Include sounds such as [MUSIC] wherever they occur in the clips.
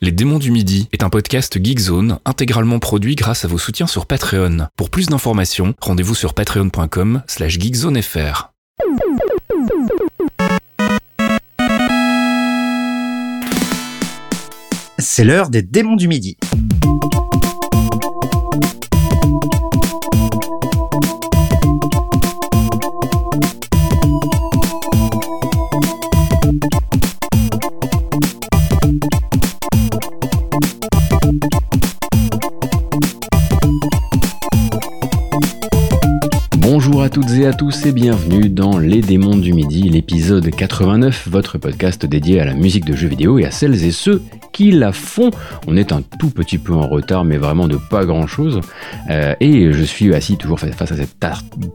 Les démons du midi est un podcast Geekzone intégralement produit grâce à vos soutiens sur Patreon. Pour plus d'informations, rendez-vous sur patreon.com slash geekzonefr. C'est l'heure des démons du midi. Et à tous et bienvenue dans Les démons du midi, l'épisode 89, votre podcast dédié à la musique de jeux vidéo et à celles et ceux la font. On est un tout petit peu en retard, mais vraiment de pas grand chose. Euh, et je suis assis toujours face à cette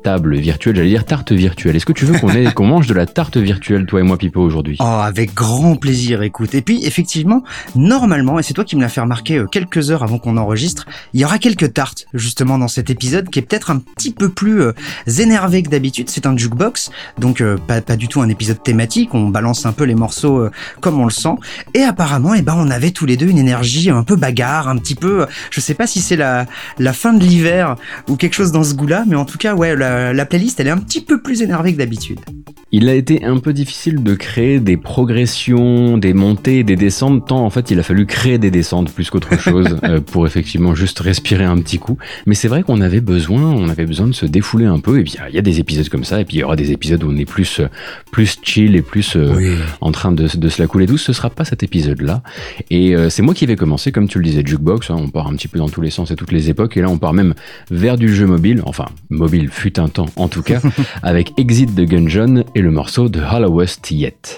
table virtuelle, j'allais dire tarte virtuelle. Est-ce que tu veux qu'on [LAUGHS] qu'on mange de la tarte virtuelle, toi et moi, Pipo, aujourd'hui? Oh, avec grand plaisir, écoute. Et puis, effectivement, normalement, et c'est toi qui me l'as fait remarquer euh, quelques heures avant qu'on enregistre, il y aura quelques tartes, justement, dans cet épisode, qui est peut-être un petit peu plus euh, énervé que d'habitude. C'est un jukebox, donc pas, du tout un épisode thématique, on balance un peu les morceaux comme on le sent. Et apparemment, eh ben, on avait tous les deux une énergie un peu bagarre, un petit peu, je sais pas si c'est la, la fin de l'hiver ou quelque chose dans ce goût-là, mais en tout cas, ouais, la, la playlist, elle est un petit peu plus énervée que d'habitude. Il a été un peu difficile de créer des progressions, des montées, des descentes, tant en fait il a fallu créer des descentes plus qu'autre [LAUGHS] chose euh, pour effectivement juste respirer un petit coup. Mais c'est vrai qu'on avait besoin, on avait besoin de se défouler un peu. Et puis il y a des épisodes comme ça, et puis il y aura des épisodes où on est plus, euh, plus chill et plus euh, en train de, de se la couler douce. Ce sera pas cet épisode-là. Et euh, c'est moi qui vais commencer, comme tu le disais, jukebox. hein, on part un petit peu dans tous les sens et toutes les époques. Et là, on part même vers du jeu mobile. Enfin, mobile fut un temps, en tout cas, [LAUGHS] avec Exit de Gungeon et le morceau de Hollowest Yet.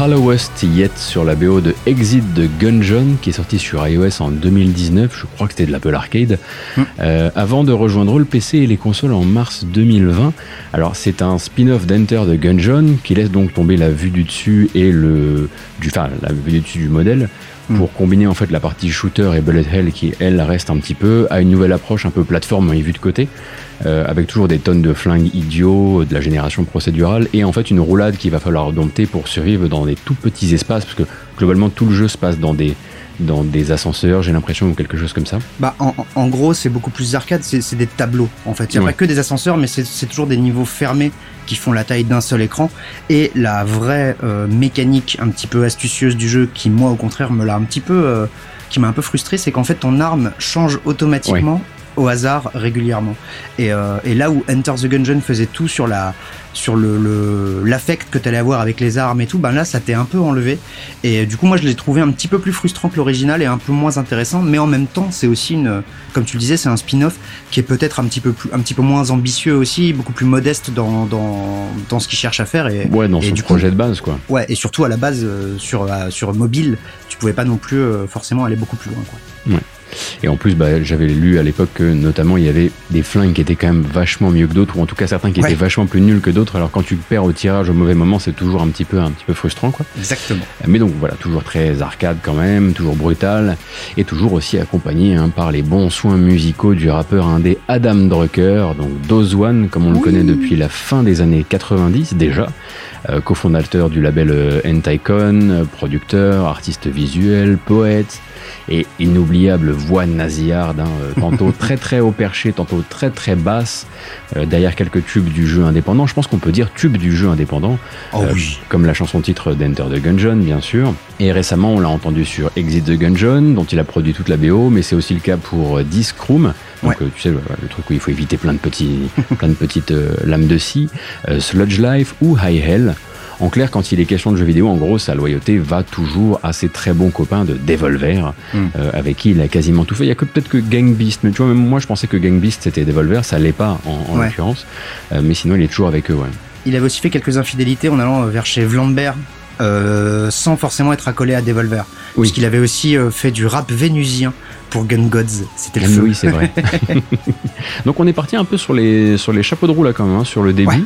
The Hollowest Yet sur la BO de Exit de Gungeon qui est sorti sur iOS en 2019, je crois que c'était de l'Apple Arcade, euh, avant de rejoindre le PC et les consoles en mars 2020. Alors c'est un spin-off d'Enter de Gungeon qui laisse donc tomber la vue du dessus et le, du, enfin la vue du dessus du modèle pour combiner en fait la partie shooter et bullet hell qui elle reste un petit peu à une nouvelle approche un peu plateforme et vue de côté. euh, avec toujours des tonnes de flingues idiots, de la génération procédurale, et en fait une roulade qu'il va falloir dompter pour survivre dans des tout petits espaces, parce que globalement tout le jeu se passe dans des dans des ascenseurs, j'ai l'impression, ou quelque chose comme ça. Bah, en, en gros, c'est beaucoup plus arcade, c'est des tableaux, en fait. Il n'y a Ouais. pas que des ascenseurs, mais c'est toujours des niveaux fermés qui font la taille d'un seul écran. Et la vraie euh, mécanique un petit peu astucieuse du jeu, qui moi, au contraire, me l'a un petit peu, euh, qui m'a un peu frustré, c'est qu'en fait, ton arme change automatiquement. Au hasard régulièrement. Et, euh, et là où Enter the Gungeon faisait tout sur la sur le l'affect que tu allais avoir avec les armes et tout ben là ça t'est un peu enlevé. Et du coup moi je l'ai trouvé un petit peu plus frustrant que l'original et un peu moins intéressant mais en même temps c'est aussi une comme tu le disais c'est un spin-off qui est peut-être un petit peu plus un petit peu moins ambitieux aussi beaucoup plus modeste dans dans, dans ce qu'il cherche à faire et Ouais, dans et son du coup- projet de base, quoi. ouais et surtout à la base euh, sur euh, sur mobile tu pouvais pas non plus euh, forcément aller beaucoup plus loin quoi Et en plus, bah, j'avais lu à l'époque que notamment il y avait des flingues qui étaient quand même vachement mieux que d'autres, ou en tout cas certains qui Ouais. étaient vachement plus nuls que d'autres. Alors quand tu perds au tirage au mauvais moment, c'est toujours un petit peu, un petit peu frustrant, quoi. exactement Mais donc voilà, toujours très arcade quand même, toujours brutal, et toujours aussi accompagné hein, par les bons soins musicaux du rappeur indé Adam Drucker, donc One, comme on le connaît depuis la fin des années 90 déjà, euh, cofondateur du label Enticon, euh, producteur, artiste visuel, poète, et inoubliable voix nasillarde, hein, euh, tantôt [LAUGHS] très très haut perché, tantôt très très basse, euh, derrière quelques tubes du jeu indépendant. Je pense qu'on peut dire tube du jeu indépendant, oh euh, oui comme la chanson titre d'Enter the Gungeon, bien sûr. Et récemment, on l'a entendu sur Exit the Gungeon, dont il a produit toute la BO, mais c'est aussi le cas pour Disc Room. Donc, Ouais. tu sais, le, truc où il faut éviter plein de, petits, [LAUGHS] plein de petites lames de scie, Sludge Life ou High Hell. En clair, quand il est question de jeux vidéo, en gros, sa loyauté va toujours à ses très bons copains de Devolver, Mm. euh, avec qui il a quasiment tout fait. Il y a que peut-être que Gang Beast, mais tu vois, même moi, je pensais que Gang Beast c'était Devolver, ça l'est pas en, en Ouais. l'occurrence. Euh, mais sinon, il est toujours avec eux, ouais. Il avait aussi fait quelques infidélités en allant euh, vers chez Vlambeer, euh, sans forcément être accolé à Devolver. Oui. Puisqu'il avait aussi euh, fait du rap vénusien pour Gun Gods. C'était le Ah, feu. Oui, c'est vrai. [LAUGHS] [LAUGHS] Donc on est parti un peu sur les, sur les chapeaux de roue là quand même, hein, sur le début. Ouais.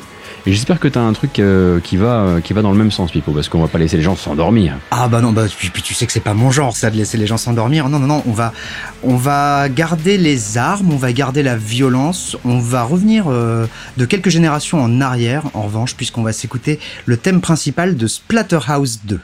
J'espère que tu as un truc euh, qui, va, euh, qui va dans le même sens, Pipo, parce qu'on va pas laisser les gens s'endormir. Ah bah non, bah puis, puis tu sais que c'est pas mon genre ça de laisser les gens s'endormir. Non non non, on va on va garder les armes, on va garder la violence, on va revenir euh, de quelques générations en arrière en revanche puisqu'on va s'écouter le thème principal de Splatterhouse 2.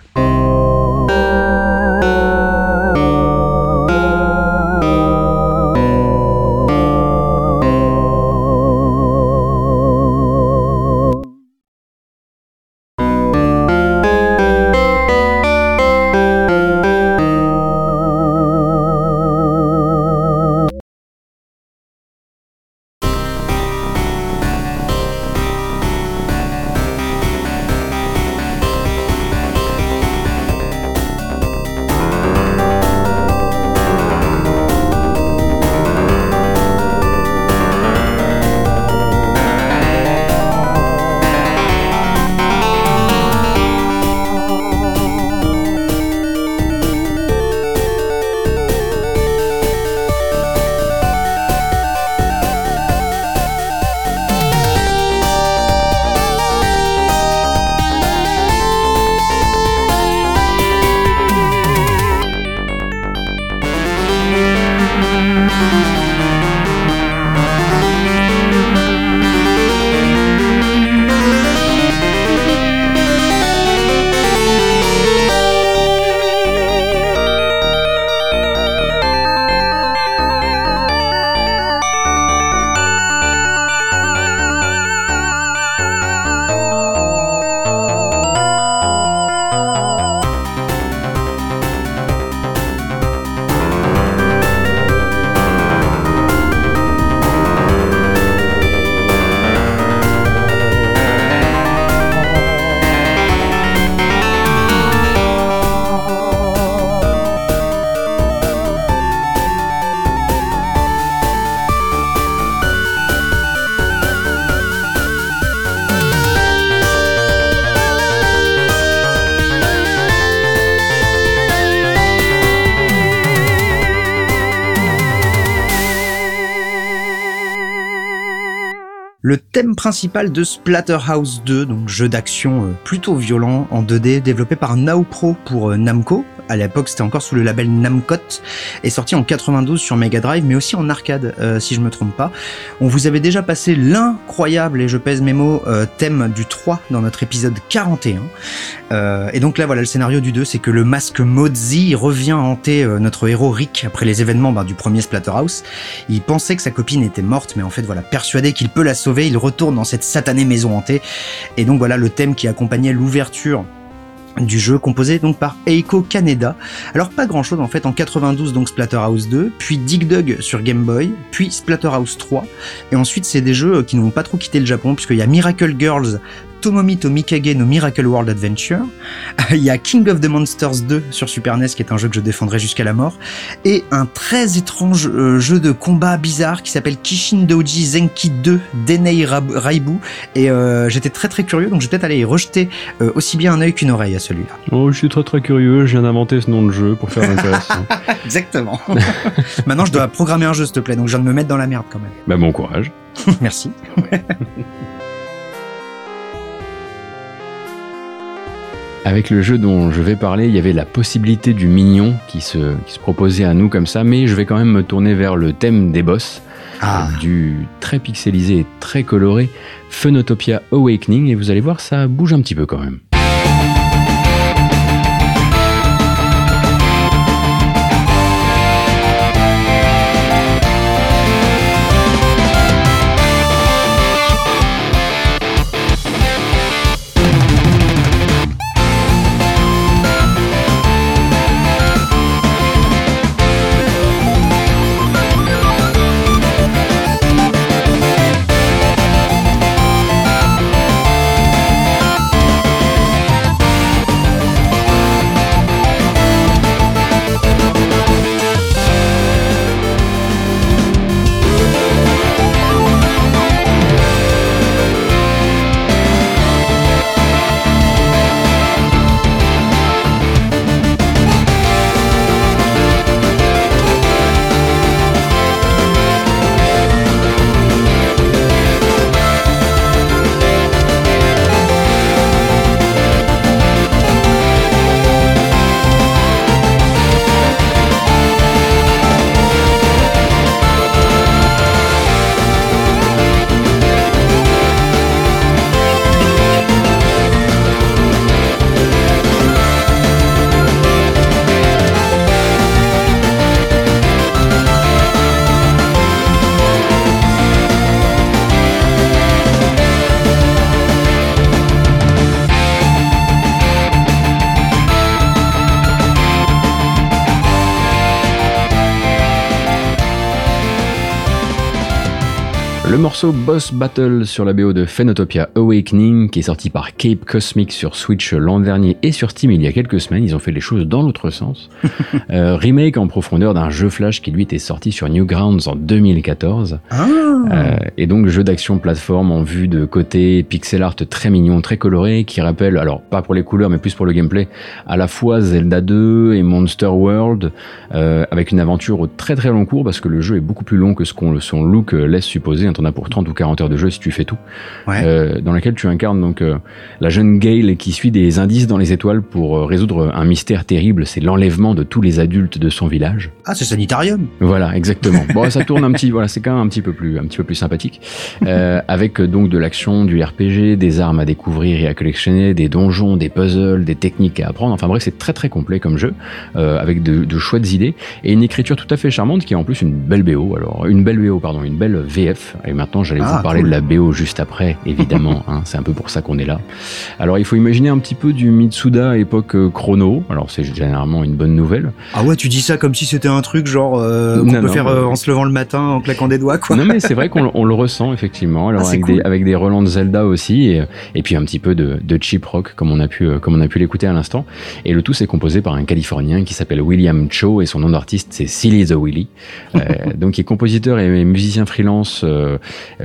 Principal de Splatterhouse 2, donc jeu d'action euh, plutôt violent en 2D développé par Naopro pour euh, Namco, à l'époque c'était encore sous le label Namcot, est sorti en 92 sur Mega Drive, mais aussi en arcade, si je me trompe pas. On vous avait déjà passé l'incroyable, et je pèse mes mots, thème du 3 dans notre épisode 41. Et donc là, voilà, le scénario du 2, c'est que le masque Mozi revient hanter notre héros Rick après les événements bah, du premier Splatterhouse. Il pensait que sa copine était morte, mais en fait, voilà, persuadé qu'il peut la sauver, il retourne dans cette satanée maison hantée. Et donc voilà le thème qui accompagnait l'ouverture du jeu composé donc par Eiko Kaneda. Alors pas grand chose en fait en 92 donc Splatterhouse 2, puis Dig Dug sur Game Boy, puis Splatterhouse 3 et ensuite c'est des jeux qui n'ont pas trop quitté le Japon puisqu'il y a Miracle Girls Tomomi to Mikage no Miracle World Adventure. [LAUGHS] Il y a King of the Monsters 2 sur Super NES, qui est un jeu que je défendrai jusqu'à la mort. Et un très étrange euh, jeu de combat bizarre qui s'appelle Kishin Doji Zenki 2 Denei Raibu. Et euh, j'étais très très curieux, donc je vais peut-être aller y rejeter euh, aussi bien un œil qu'une oreille à celui-là. Oh, je suis très très curieux, je viens d'inventer ce nom de jeu pour faire intéressant. [LAUGHS] Exactement. [LAUGHS] Maintenant, je dois programmer un jeu, s'il te plaît, donc je viens de me mettre dans la merde quand même. Bah bon courage. Merci. Avec le jeu dont je vais parler, il y avait la possibilité du mignon qui se, qui se proposait à nous comme ça, mais je vais quand même me tourner vers le thème des boss, ah. du très pixelisé et très coloré Phenotopia Awakening, et vous allez voir, ça bouge un petit peu quand même. Morceau Boss Battle sur la BO de Phenotopia Awakening qui est sorti par Cape Cosmic sur Switch l'an dernier et sur Steam il y a quelques semaines. Ils ont fait les choses dans l'autre sens. [LAUGHS] Euh, remake en profondeur d'un jeu Flash qui lui était sorti sur Newgrounds en 2014. Ah. Euh, et donc jeu d'action plateforme en vue de côté pixel art très mignon, très coloré qui rappelle, alors pas pour les couleurs mais plus pour le gameplay, à la fois Zelda 2 et Monster World euh, avec une aventure au très très long cours parce que le jeu est beaucoup plus long que ce qu'on son look laisse supposer pour 30 ou 40 heures de jeu si tu fais tout, euh, dans laquelle tu incarnes donc euh, la jeune Gale qui suit des indices dans les étoiles pour euh, résoudre un mystère terrible, c'est l'enlèvement de tous les adultes de son village. Ah, c'est Sanitarium. Voilà, exactement. bon, ça tourne un petit, voilà, c'est quand même un petit peu plus, un petit peu plus sympathique, avec donc de l'action, du RPG, des armes à découvrir et à collectionner, des donjons, des puzzles, des techniques à apprendre. Enfin bref, c'est très très complet comme jeu, avec de, de chouettes idées et une écriture tout à fait charmante qui est en plus une belle BO. Alors une belle BO, pardon, une belle VF. Et maintenant, j'allais vous ah, parler de la BO juste après, évidemment. [LAUGHS] hein, c'est un peu pour ça qu'on est là. Alors, il faut imaginer un petit peu du Mitsuda époque euh, chrono. Alors, c'est généralement une bonne nouvelle. Ah ouais, tu dis ça comme si c'était un truc genre euh, qu'on peut faire euh, en se levant le matin, en claquant des doigts, quoi. Non, mais c'est vrai [LAUGHS] qu'on le ressent effectivement. Alors, ah, avec, des, avec des relents de Zelda aussi, et, et puis un petit peu de, de cheap rock comme on a pu, comme on a pu l'écouter à l'instant. Et le tout, c'est composé par un Californien qui s'appelle William Cho et son nom d'artiste c'est Silly the Willy. [LAUGHS] donc, il est compositeur et musicien freelance euh,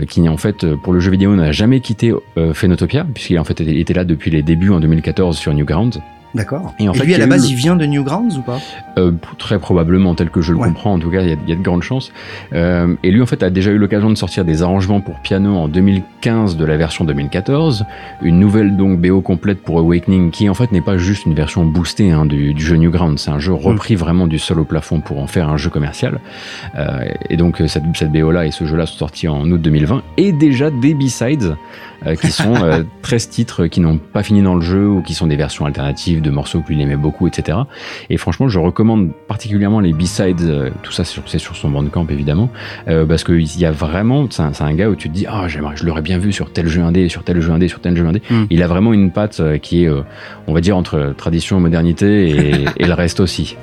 qui en fait euh, pour le jeu vidéo n'a jamais quitté euh, Phenotopia puisqu'il était là depuis les débuts en 2014 sur Newgrounds. D'accord. Et, en fait, lui, à la base, il vient de Newgrounds ou pas? Euh, Très probablement, tel que je le comprends. En tout cas, il y, a de grandes chances. Euh, et lui, en fait, a déjà eu l'occasion de sortir des arrangements pour piano en 2015 de la version 2014. Une nouvelle donc BO complète pour Awakening, qui en fait n'est pas juste une version boostée hein, du, du, jeu Newgrounds. C'est un jeu repris vraiment du sol au plafond pour en faire un jeu commercial. Euh, et donc cette, cette BO-là et ce jeu-là sont sortis en août 2020. Et déjà des B-sides euh, qui sont [LAUGHS] 13 titres qui n'ont pas fini dans le jeu ou qui sont des versions alternatives de morceaux que lui aimait beaucoup, etc. Et franchement, je recommande particulièrement les B-sides, euh, tout ça c'est sur son bandcamp évidemment, euh, parce qu'il y a vraiment, c'est un, gars où tu te dis, ah j'aimerais, je l'aurais bien vu sur tel jeu indé, sur tel jeu indé, sur tel jeu indé. Hmm. Il a vraiment une patte qui est, on va dire, entre tradition, modernité et, [LAUGHS] et le reste aussi.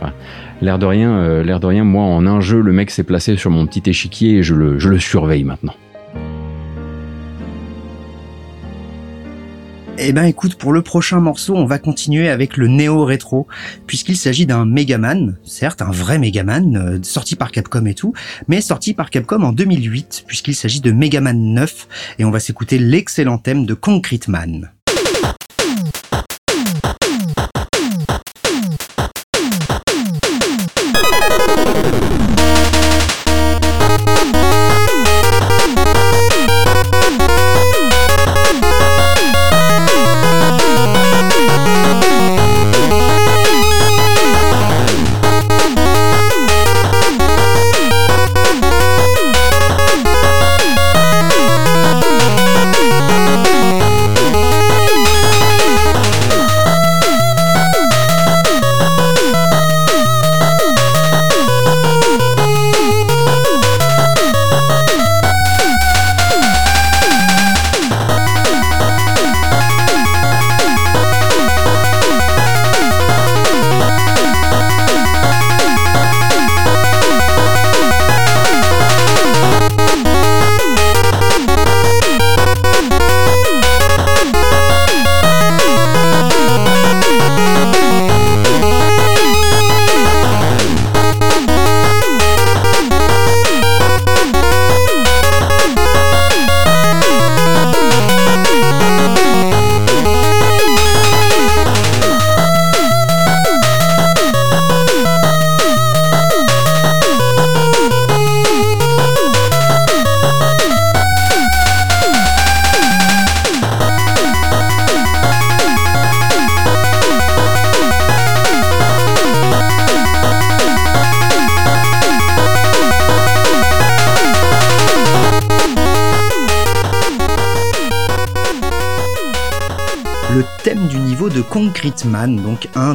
l'air de rien, l'air de rien, moi en un jeu, le mec s'est placé sur mon petit échiquier et je le, je le surveille maintenant. Eh ben écoute, pour le prochain morceau, on va continuer avec le néo-rétro, puisqu'il s'agit d'un Megaman, certes un vrai Megaman, euh, sorti par Capcom et tout, mais sorti par Capcom en 2008, puisqu'il s'agit de Megaman 9, et on va s'écouter l'excellent thème de Concrete Man.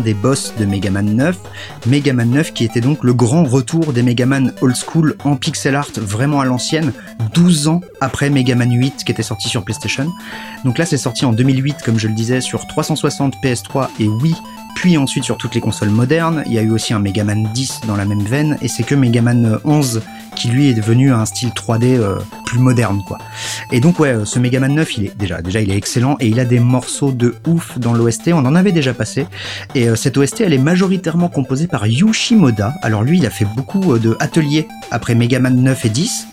Des boss de Mega Man 9. Mega Man 9 qui était donc le grand retour des Mega Man old school en pixel art vraiment à l'ancienne, 12 ans après Mega Man 8 qui était sorti sur PlayStation. Donc là c'est sorti en 2008 comme je le disais sur 360 PS3 et Wii puis ensuite sur toutes les consoles modernes. Il y a eu aussi un Mega Man 10 dans la même veine, et c'est que Mega Man 11 qui lui est devenu un style 3D euh, plus moderne quoi. Et donc ouais, ce Mega Man 9, il est déjà déjà il est excellent et il a des morceaux de ouf dans l'OST, on en avait déjà passé et euh, cette OST elle est majoritairement composée par Yushimoda. Alors lui, il a fait beaucoup euh, de ateliers après Mega Man 9 et 10.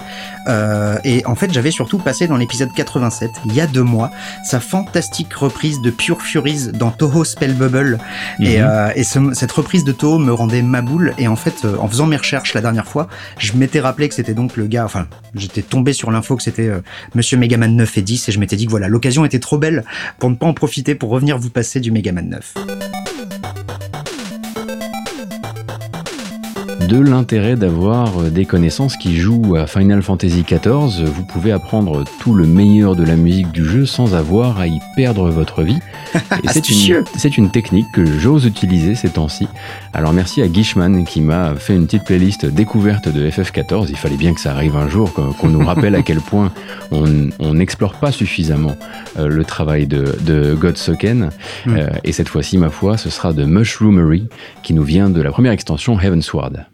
Euh, et en fait, j'avais surtout passé dans l'épisode 87, il y a deux mois, sa fantastique reprise de Pure Furies dans Toho Spell Bubble. Et, euh, et cette reprise de Toho me rendait ma boule. Et en fait, euh, en faisant mes recherches la dernière fois, je m'étais rappelé que c'était donc le gars, enfin, j'étais tombé sur l'info que c'était Monsieur Megaman 9 et 10, et je m'étais dit que voilà, l'occasion était trop belle pour ne pas en profiter pour revenir vous passer du Megaman 9. de l'intérêt d'avoir euh, des connaissances qui jouent à Final Fantasy XIV. Vous pouvez apprendre tout le meilleur de la musique du jeu sans avoir à y perdre votre vie. C'est une, une, technique que j'ose utiliser ces temps-ci. Alors merci à Guishman qui m'a fait une petite playlist découverte de FF14. Il fallait bien que ça arrive un jour, qu'on nous rappelle à quel point on n'explore pas suffisamment euh, le travail de, de Godsoken. Hmm. Euh, et cette fois-ci, ma foi, ce sera de Mushroomery qui nous vient de la première extension Heavensward.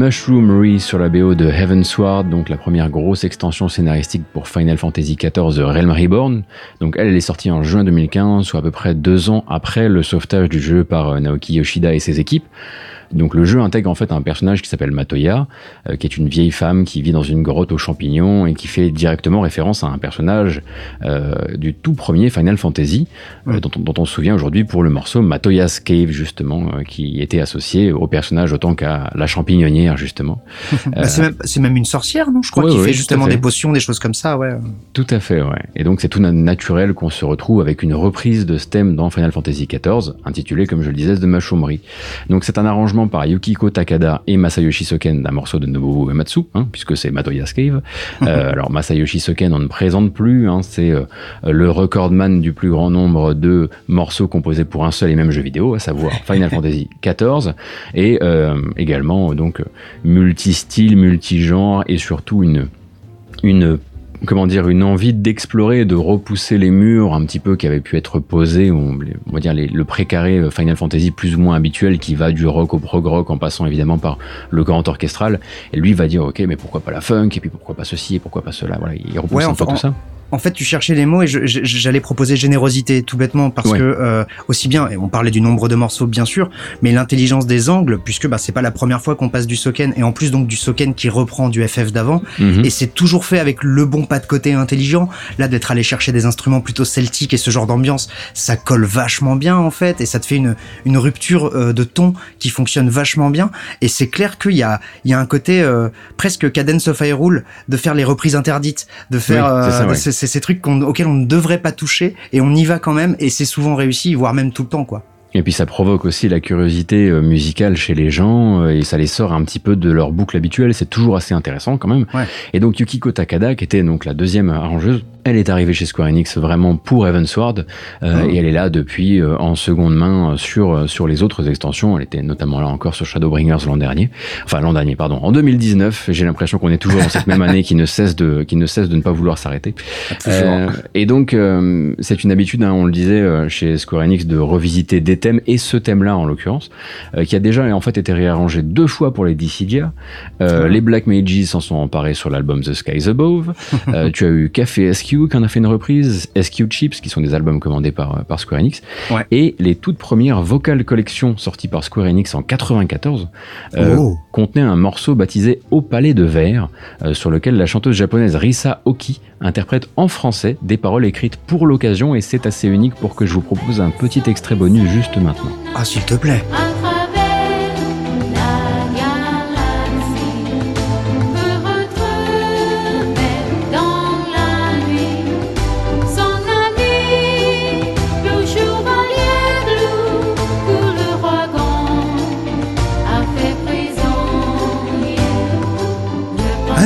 De Mushroomery sur la BO de Heavensward, donc la première grosse extension scénaristique pour Final Fantasy XIV Realm Reborn. Donc elle, elle est sortie en juin 2015, soit à peu près deux ans après le sauvetage du jeu par euh, Naoki Yoshida et ses équipes. Donc le jeu intègre en fait un personnage qui s'appelle Matoya, euh, qui est une vieille femme qui vit dans une grotte aux champignons et qui fait directement référence à un personnage euh, du tout premier Final Fantasy, euh, dont, dont, on se souvient aujourd'hui pour le morceau Matoya's Cave justement, euh, qui était associé au personnage autant qu'à la champignonnière justement. [LAUGHS] bah, c'est même, même, une sorcière, non? Je crois ouais, qu'il ouais, fait justement fait. des potions, des choses comme ça, ouais. Tout à fait, ouais. Et donc c'est tout naturel qu'on se retrouve avec une reprise de ce thème dans Final Fantasy XIV, intitulé comme je le disais de Machomri. Donc c'est un arrangement par Yukiko Takada et Masayoshi Soken d'un morceau de Nobuo Uematsu, hein, puisque c'est Matoya's Cave. [LAUGHS] Euh, alors Masayoshi Soken, on ne présente plus, hein, c'est euh, le recordman du plus grand nombre de morceaux composés pour un seul et même jeu vidéo, à savoir Final [LAUGHS] Fantasy XIV, et euh, également donc multi-style, multi-genre et surtout une une comment dire, une envie d'explorer, de repousser les murs un petit peu qui avaient pu être posés, on, on va dire les, le précaré Final Fantasy plus ou moins habituel qui va du rock au prog rock en passant évidemment par le grand orchestral. Et lui va dire, ok, mais pourquoi pas la funk, et puis pourquoi pas ceci, et pourquoi pas cela. Voilà, il repousse ouais, un peu tout ça en fait, tu cherchais les mots et j'allais proposer générosité, tout bêtement, parce Ouais. que euh, aussi bien, et on parlait du nombre de morceaux bien sûr, mais l'intelligence des angles, puisque bah, c'est pas la première fois qu'on passe du Soken, et en plus donc du Soken qui reprend du FF d'avant, Mhm. et c'est toujours fait avec le bon pas de côté intelligent. Là, d'être allé chercher des instruments plutôt celtiques et ce genre d'ambiance, ça colle vachement bien en fait, et ça te fait une, une rupture euh, de ton qui fonctionne vachement bien. Et c'est clair qu'il y a, il y a un côté euh, presque Cadence of Hyrule de faire les reprises interdites, de faire Oui, c'est ces- trucs auxquels on ne devrait pas toucher, et on y va quand même, et c'est souvent réussi, voire même tout le temps quoi. Et puis ça provoque aussi la curiosité euh, musicale chez les gens euh, et ça les sort un petit peu de leur boucle habituelle. C'est toujours assez intéressant quand même. Ouais. Et donc Yukiko Takada, qui était donc la deuxième arrangeuse, elle est arrivée chez Square Enix vraiment pour Heavensward euh, Oh. et elle est là depuis euh, en seconde main sur sur les autres extensions. Elle était notamment là encore sur Shadowbringers l'an dernier, enfin l'an dernier pardon, en 2019. J'ai l'impression qu'on est toujours dans cette même année qui ne cesse de qui ne cesse de ne pas vouloir s'arrêter. Euh, et donc, c'est une habitude, hein, on le disait chez Square Enix, de revisiter des thèmes, et ce thème-là en l'occurrence, euh, qui a déjà en fait été réarrangé deux fois pour les Dissidia. Euh, Les Black Mages s'en sont emparés sur l'album The Skies Above. [LAUGHS] Euh, tu as eu Café SQ qui en a fait une reprise, SQ Chips, qui sont des albums commandés par, par Square Enix. Ouais. Et les toutes premières Vocal Collections sorties par Square Enix en 94 euh, Oh. contenaient un morceau baptisé Au Palais de Verre, sur lequel la chanteuse japonaise Risa Oki interprète en français des paroles écrites pour l'occasion et c'est assez unique pour que je vous propose un petit extrait bonus juste maintenant. Ah s'il te plaît.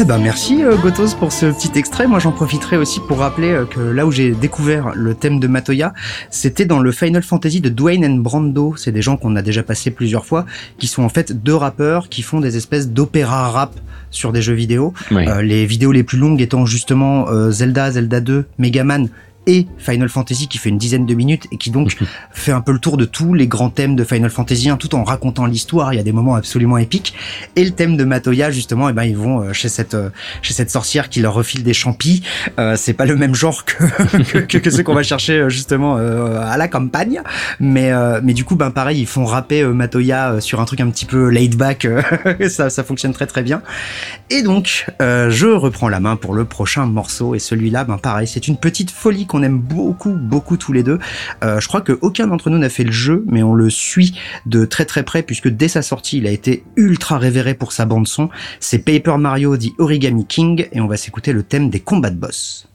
Ouais, bah merci euh, Gotos pour ce petit extrait. Moi j'en profiterai aussi pour rappeler euh, que là où j'ai découvert le thème de Matoya, c'était dans le Final Fantasy de Dwayne and Brando. C'est des gens qu'on a déjà passé plusieurs fois, qui sont en fait deux rappeurs qui font des espèces d'opéra rap sur des jeux vidéo. Euh, les vidéos les plus longues étant justement euh, Zelda, Zelda 2, Megaman et Final Fantasy qui fait une dizaine de minutes et qui donc fait un peu le tour de tous les grands thèmes de Final Fantasy 1 tout en racontant l'histoire. Il y a des moments absolument épiques. Et le thème de Matoya justement, eh ben ils vont euh, chez cette euh, chez cette sorcière qui leur refile des champis. Euh, c'est pas le même genre que [LAUGHS] que, que, que ceux qu'on va chercher euh, justement euh, à la campagne, mais euh, mais du coup ben pareil ils font rapper Matoya sur un truc un petit peu laid back. [LAUGHS] ça ça fonctionne très très bien. Et donc, euh, je reprends la main pour le prochain morceau. Et celui-là, ben pareil, c'est une petite folie qu'on aime beaucoup, beaucoup tous les deux. Euh, je crois que aucun d'entre nous n'a fait le jeu, mais on le suit de très très près puisque dès sa sortie, il a été ultra révéré pour sa bande son. C'est Paper Mario dit Origami King et on va s'écouter le thème des combats de boss.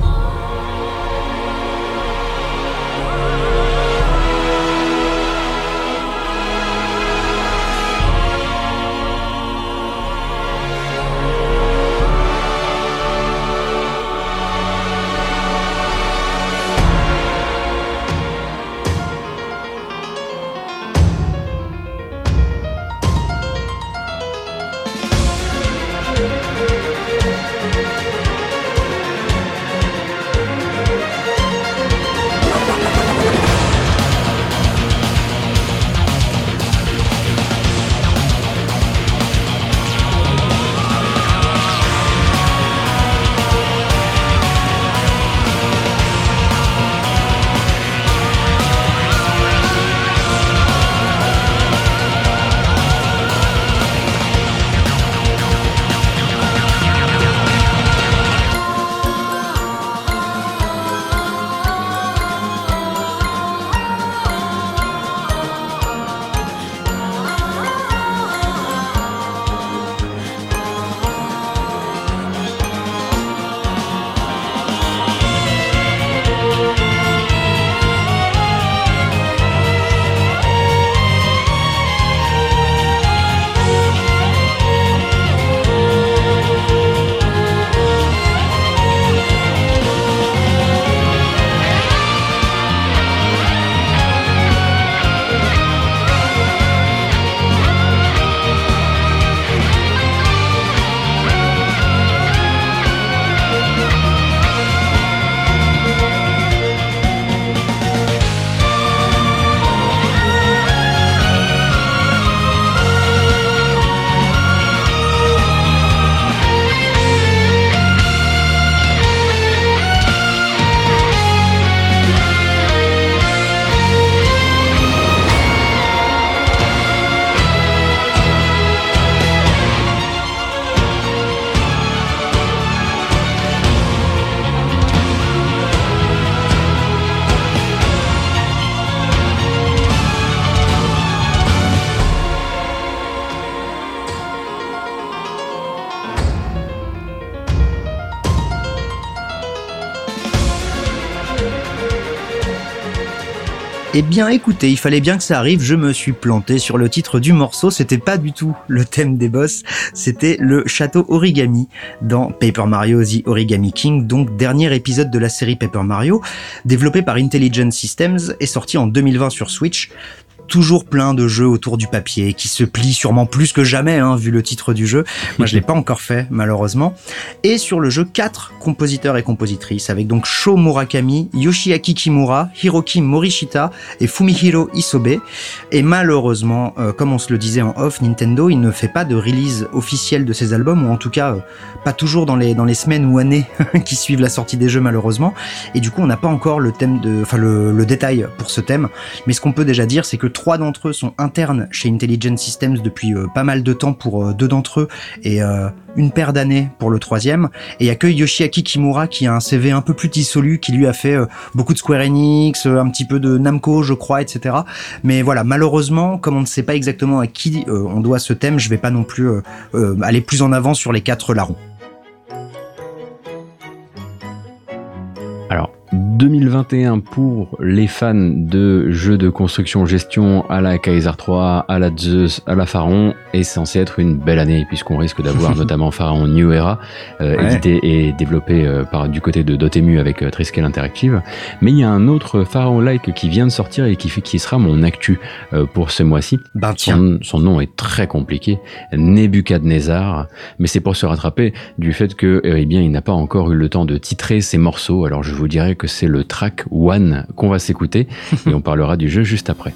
Eh bien écoutez, il fallait bien que ça arrive, je me suis planté sur le titre du morceau, c'était pas du tout le thème des boss, c'était le château origami dans Paper Mario The Origami King, donc dernier épisode de la série Paper Mario, développé par Intelligent Systems et sorti en 2020 sur Switch toujours plein de jeux autour du papier qui se plient sûrement plus que jamais hein, vu le titre du jeu. Moi je [LAUGHS] l'ai pas encore fait malheureusement. Et sur le jeu quatre compositeurs et compositrices avec donc Sho Murakami, Yoshiaki Kimura, Hiroki Morishita et Fumihiro Isobe. Et malheureusement, euh, comme on se le disait en off, Nintendo il ne fait pas de release officielle de ses albums ou en tout cas euh, pas toujours dans les dans les semaines ou années [LAUGHS] qui suivent la sortie des jeux malheureusement. Et du coup on n'a pas encore le thème de, enfin le, le détail pour ce thème. Mais ce qu'on peut déjà dire c'est que trois d'entre eux sont internes chez Intelligent Systems depuis euh, pas mal de temps pour euh, deux d'entre eux et euh, une paire d'années pour le troisième. Et il y a que Yoshiaki Kimura qui a un CV un peu plus dissolu, qui lui a fait beaucoup de Square Enix, un petit peu de Namco, je crois, etc. Mais voilà, malheureusement, comme on ne sait pas exactement à qui on doit ce thème, je vais pas non plus aller plus en avant sur les quatre larrons. 2021 pour les fans de jeux de construction gestion à la Kaiser 3, à la Zeus, à la Pharaon est censé être une belle année puisqu'on risque d'avoir [LAUGHS] notamment Pharaon New Era euh, Ouais. édité et développé euh, par du côté de Dotemu avec euh, Triskel Interactive. Mais il y a un autre Pharaon like qui vient de sortir et qui qui sera mon actu euh, pour ce mois-ci. Ben Son, son nom est très compliqué, Nebuchadnezzar, mais c'est pour se rattraper du fait que, eh bien, il n'a pas encore eu le temps de titrer ses morceaux. Alors, je vous dirais que c'est le track One qu'on va s'écouter et on parlera du jeu juste après.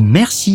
Merci.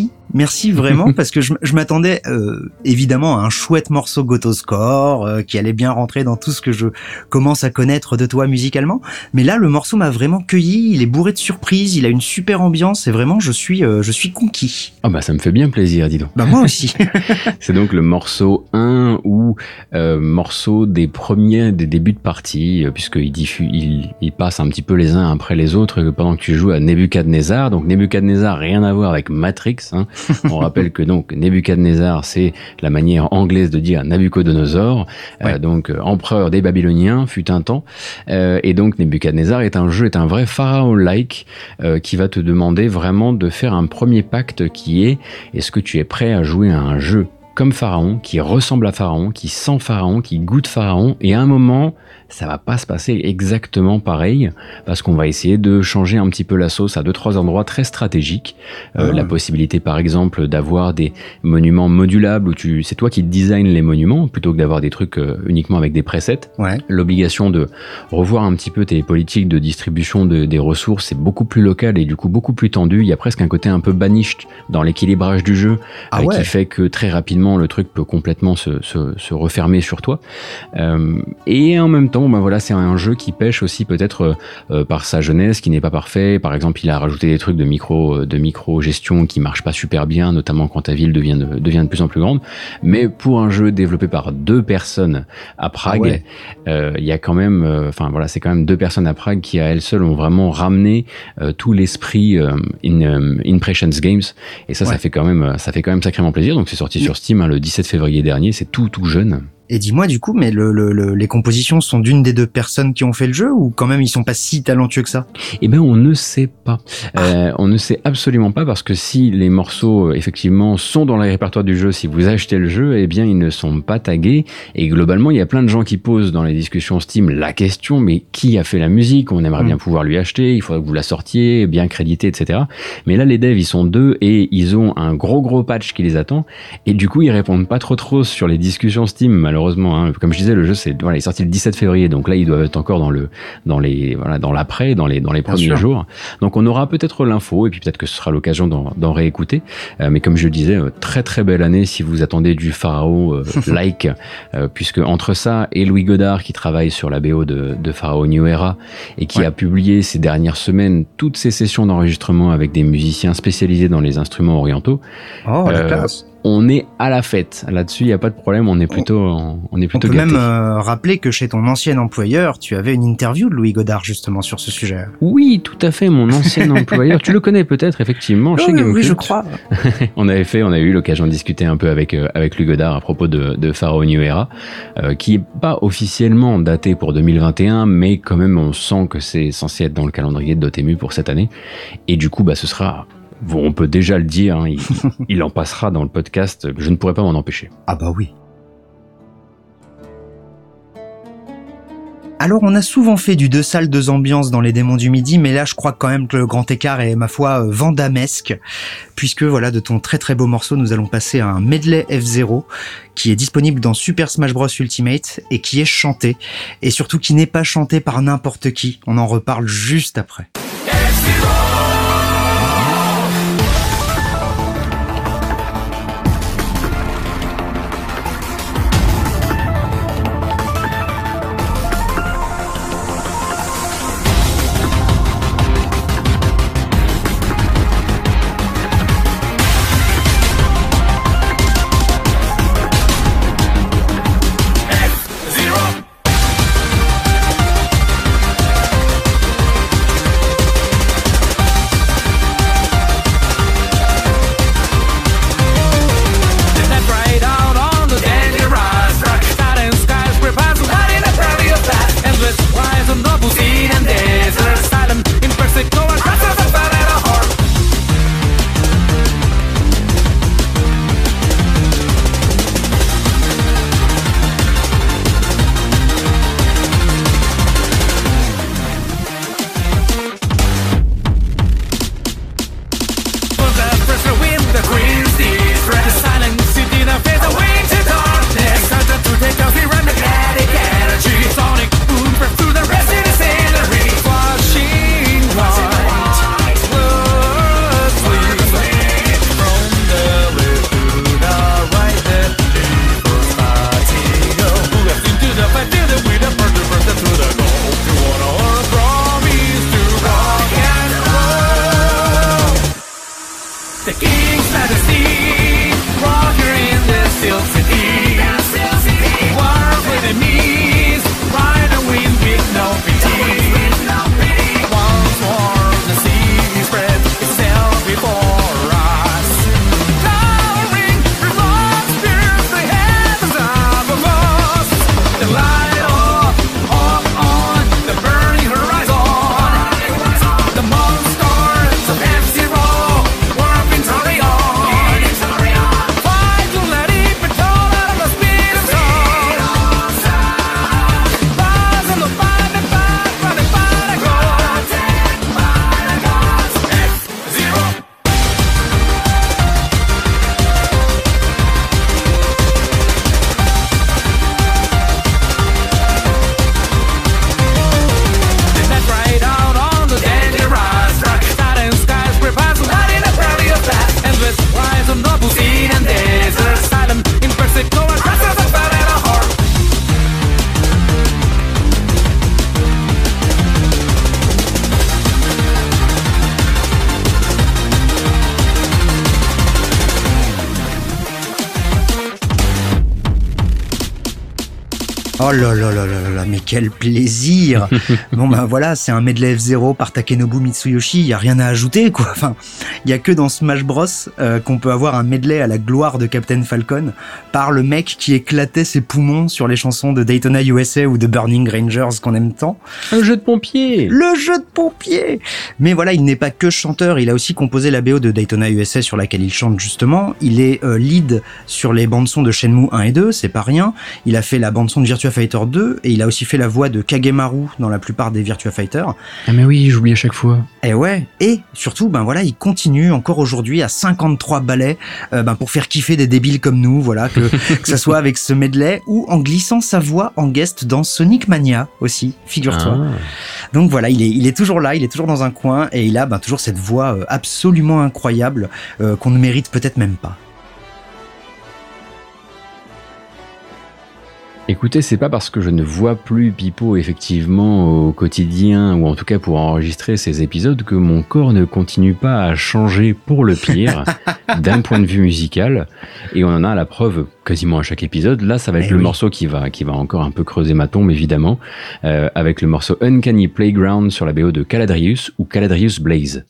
Vraiment [LAUGHS] parce que je, je m'attendais euh, évidemment à un chouette morceau Gotoscore euh, qui allait bien rentrer dans tout ce que je commence à connaître de toi musicalement. Mais là, le morceau m'a vraiment cueilli. Il est bourré de surprises. Il a une super ambiance et vraiment, je suis, euh, je suis conquis. Ah bah ça me fait bien plaisir, dis donc. Bah moi aussi. [LAUGHS] [LAUGHS] C'est donc le morceau 1 ou morceau des premiers des débuts de partie, puisqu'il diffuse, il, il passe un petit peu les uns après les autres pendant que tu joues à Nebuchadnezzar. Donc Nebuchadnezzar, rien à voir avec Matrix. Hein. On rappelle que donc Nebuchadnezzar, c'est la manière anglaise de dire Nabucodonosor, euh, donc euh, empereur des Babyloniens, fut un temps. Euh, et donc Nebuchadnezzar est un jeu, est un vrai pharaon-like euh, qui va te demander vraiment de faire un premier pacte qui est est-ce que tu es prêt à jouer à un jeu comme Pharaon, qui ressemble à Pharaon, qui sent Pharaon, qui goûte Pharaon, et à un moment, ça va pas se passer exactement pareil, parce qu'on va essayer de changer un petit peu la sauce à deux trois endroits très stratégiques. Euh, Ah. La possibilité, par exemple, d'avoir des monuments modulables où tu, c'est toi qui design les monuments plutôt que d'avoir des trucs euh, uniquement avec des presets Ouais. l'obligation de revoir un petit peu tes politiques de distribution de- des ressources c'est beaucoup plus local et du coup beaucoup plus tendu. Il y a presque un côté un peu banished dans l'équilibrage du jeu Ah euh, ouais. qui fait que très rapidement le truc peut complètement se, se, se refermer sur toi. Et en même temps, ben voilà, c'est un jeu qui pêche aussi peut-être euh, euh, par sa jeunesse, qui n'est pas parfait. Par exemple, il a rajouté des trucs de micro euh, de micro gestion qui marchent pas super bien, notamment quand ta ville devient de, devient de plus en plus grande. Mais pour un jeu développé par deux personnes à Prague, ouais. euh, il y a quand même, euh, enfin voilà, c'est quand même deux personnes à Prague qui à elles seules ont vraiment ramené euh, tout l'esprit euh, in, euh, Impressions Games. Et ça, ça fait quand même, ça fait quand même sacrément plaisir. Donc c'est sorti sur Steam hein, le 17 février dernier. C'est tout tout jeune. Et dis-moi du coup, mais le, le- le- les compositions sont d'une des deux personnes qui ont fait le jeu ou quand même ils sont pas si talentueux que ça? Eh ben, on ne sait pas. Euh, on ne sait absolument pas parce que si les morceaux euh, effectivement sont dans le répertoire du jeu, si vous achetez le jeu, eh bien ils ne sont pas tagués. Et globalement, il y a plein de gens qui posent dans les discussions Steam la question mais qui a fait la musique? On aimerait Mm. bien pouvoir lui acheter. Il faudrait que vous la sortiez, bien crédité, etc. Mais là, les devs ils sont deux et ils ont un gros gros patch qui les attend. Et du coup, ils répondent pas trop trop sur les discussions Steam malheureusement. Hein. Comme je disais, le jeu c'est voilà, il est sorti le 17 février, donc là ils doivent être encore dans le dans les voilà dans l'après, dans les dans les Bien premiers sûr. jours. Donc on aura peut-être l'info et puis peut-être que ce sera l'occasion d'en réécouter. Euh, mais comme je le disais, euh, très très belle année si vous attendez du Pharaon euh, [LAUGHS] like, euh, puisque entre ça et Louis Godard qui travaille sur la BO de, de Pharaon New Era et qui Ouais. a publié ces dernières semaines toutes ces sessions d'enregistrement avec des musiciens spécialisés dans les instruments orientaux, Oh, la classe. On est à la fête. Là-dessus, il n'y a pas de problème. On est plutôt, en- on est On plutôt peut gâtés. même euh, rappeler que chez ton ancien employeur, tu avais une interview de Louis Godard justement sur ce sujet. Oui, tout à fait. Mon ancien [LAUGHS] employeur, tu le connais peut-être effectivement chez Oh, oui, je crois. [LAUGHS] On avait fait, on a eu l'occasion de discuter un peu avec euh, avec Louis Godard à propos de, de Pharaoh New Era, euh, qui est pas officiellement daté pour 2021, mais quand même on sent que c'est censé être dans le calendrier de Dotemu pour cette année. Et du coup, bah ce sera, bon, on peut déjà le dire, hein, [LAUGHS] il, en passera dans le podcast. Je ne pourrais pas m'en empêcher. Ah bah oui. Alors on a souvent fait du deux salles, deux ambiances dans les démons du midi, mais là je crois quand même que le grand écart est ma foi euh, vandamesque, puisque voilà de ton très très beau morceau nous allons passer à un medley F0 qui est disponible dans Super Smash Bros Ultimate et qui est chanté, et surtout qui n'est pas chanté par n'importe qui, on en reparle juste après. Quel plaisir [LAUGHS] Bon ben voilà, c'est un medley F0 par Takenobu Mitsuyoshi, il y a rien à ajouter quoi. Enfin, il y a que dans Smash Bros euh, qu'on peut avoir un medley à la gloire de Captain Falcon par le mec qui éclatait ses poumons sur les chansons de Daytona USA ou de Burning Rangers qu'on aime tant. Un jeu de pompier Le jeu de pompier Mais voilà, il n'est pas que chanteur, il a aussi composé la BO de Daytona USA sur laquelle il chante justement. Il est euh, lead sur les bandes son de Shenmue 1 et 2, c'est pas rien. Il a fait la bande son de Virtua Fighter 2 et il a aussi fait la voix de Kagemaru dans la plupart des Virtua Fighter. Ah mais oui, j'oublie à chaque fois. Et ouais, et surtout, ben voilà, il continue encore aujourd'hui à 53 ballets euh, ben pour faire kiffer des débiles comme nous, voilà, que, que ça soit avec ce medley ou en glissant sa voix en guest dans Sonic Mania aussi, figure-toi. Ah. Donc voilà, il est, il est toujours là, il est toujours dans un coin et il a ben, toujours cette voix euh, absolument incroyable euh, qu'on ne mérite peut-être même pas. Écoutez, c'est pas parce que je ne vois plus Pipo effectivement au quotidien, ou en tout cas pour enregistrer ces épisodes, que mon corps ne continue pas à changer pour le pire, [LAUGHS] d'un point de vue musical. Et on en a la preuve quasiment à chaque épisode. Là, ça va être le oui. morceau qui va, qui va encore un peu creuser ma tombe, évidemment, euh, avec le morceau Uncanny Playground sur la BO de Caladrius ou Caladrius Blaze.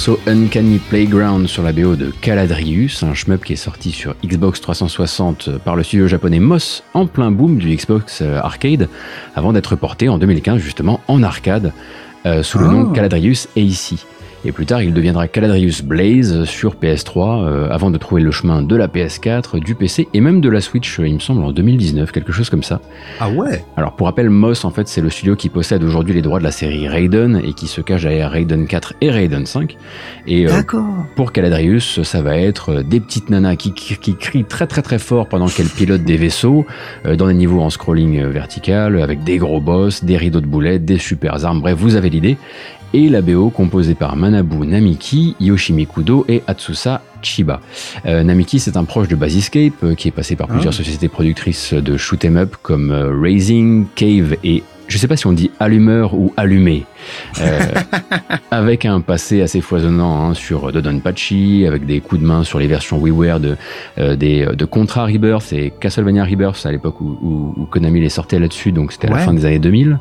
Morceau Uncanny Playground sur la BO de Caladrius, un shmup qui est sorti sur Xbox 360 par le studio japonais Moss en plein boom du Xbox euh, Arcade, avant d'être porté en 2015 justement en arcade euh, sous le Ah. nom Caladrius AC. Et plus tard, il deviendra Caladrius Blaze sur PS3, euh, avant de trouver le chemin de la PS4, du PC et même de la Switch, il me semble, en 2019, quelque chose comme ça. Ah ouais? Alors pour rappel, Moss en fait c'est le studio qui possède aujourd'hui les droits de la série Raiden et qui se cache derrière Raiden 4 et Raiden 5. Et euh, D'accord. pour Caladrius, ça va être euh, des petites nanas qui, qui, qui crient très très très fort pendant qu'elles pilotent des vaisseaux, euh, dans des niveaux en scrolling vertical, avec des gros boss, des rideaux de boulettes, des super armes, bref, vous avez l'idée. Et la BO composée par Manabu Namiki, Yoshimi Kudo et Atsusa Chiba. Euh, Namiki, c'est un proche de Basiscape euh, qui est passé par plusieurs Ah. sociétés productrices de shoot 'em up comme euh, Raising, Cave et je sais pas si on dit allumeur ou allumé, euh, [LAUGHS] avec un passé assez foisonnant hein, sur Dodonpachi, avec des coups de main sur les versions WiiWare de, euh, des, de Contra Rebirth et Castlevania Rebirth à l'époque où, où- où Konami les sortait là-dessus, donc c'était à la fin des années 2000.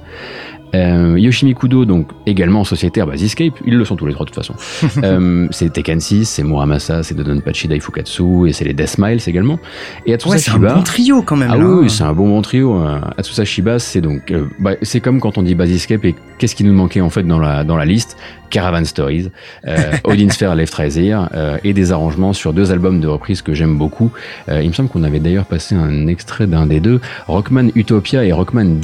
Euh, Yoshimi Kudo, donc également sociétaire Basiscape, ils le sont tous les trois de toute façon. [LAUGHS] euh, c'est Tekken 6, c'est Muramasa, c'est Dodonpachi Daifukatsu et c'est les Death Smiles également. Et Atsusa Ouais, c'est un Shiba. bon trio quand même. Ah là, oui, hein. c'est un bon bon trio. euh, Atsusa Shiba, c'est donc, euh, bah, c'est comme quand on dit Basiscape et qu'est-ce qui nous manquait en fait dans la dans la liste Caravan Stories, euh, Odin Sphere Left Razer euh, et des arrangements sur deux albums de reprise que j'aime beaucoup. Euh, il me semble qu'on avait d'ailleurs passé un extrait d'un des deux, Rockman Utopia et Rockman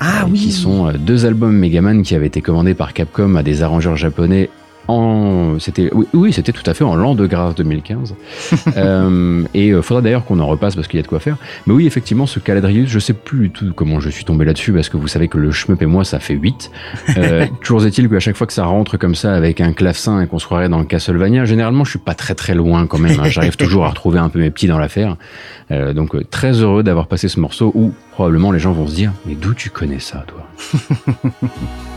Ah euh, oui. qui sont deux albums Megaman qui avaient été commandés par Capcom à des arrangeurs japonais en, c'était, oui, oui, c'était tout à fait en l'an de grâce 2015. [LAUGHS] euh, et euh, faudra d'ailleurs qu'on en repasse parce qu'il y a de quoi faire. Mais oui, effectivement, ce Caladrius, je sais plus du tout comment je suis tombé là-dessus parce que vous savez que le shmup et moi, ça fait 8. Euh, [LAUGHS] toujours est-il qu'à chaque fois que ça rentre comme ça avec un clavecin et qu'on se croirait dans le Castlevania, généralement, je suis pas très très loin quand même. hein. J'arrive toujours à retrouver un peu mes petits dans l'affaire. Euh, donc, très heureux d'avoir passé ce morceau où probablement les gens vont se dire, mais d'où tu connais ça, toi? [LAUGHS]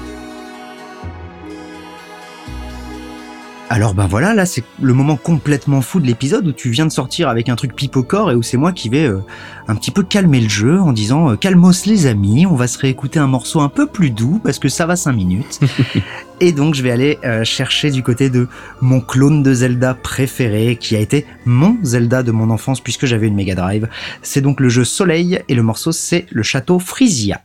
Alors ben voilà, là c'est le moment complètement fou de l'épisode où tu viens de sortir avec un truc pipe au corps et où c'est moi qui vais euh, un petit peu calmer le jeu en disant euh, calmos les amis, on va se réécouter un morceau un peu plus doux parce que ça va 5 minutes. [LAUGHS] et donc je vais aller euh, chercher du côté de mon clone de Zelda préféré qui a été mon Zelda de mon enfance puisque j'avais une Mega Drive. C'est donc le jeu Soleil et le morceau c'est le château Frisia.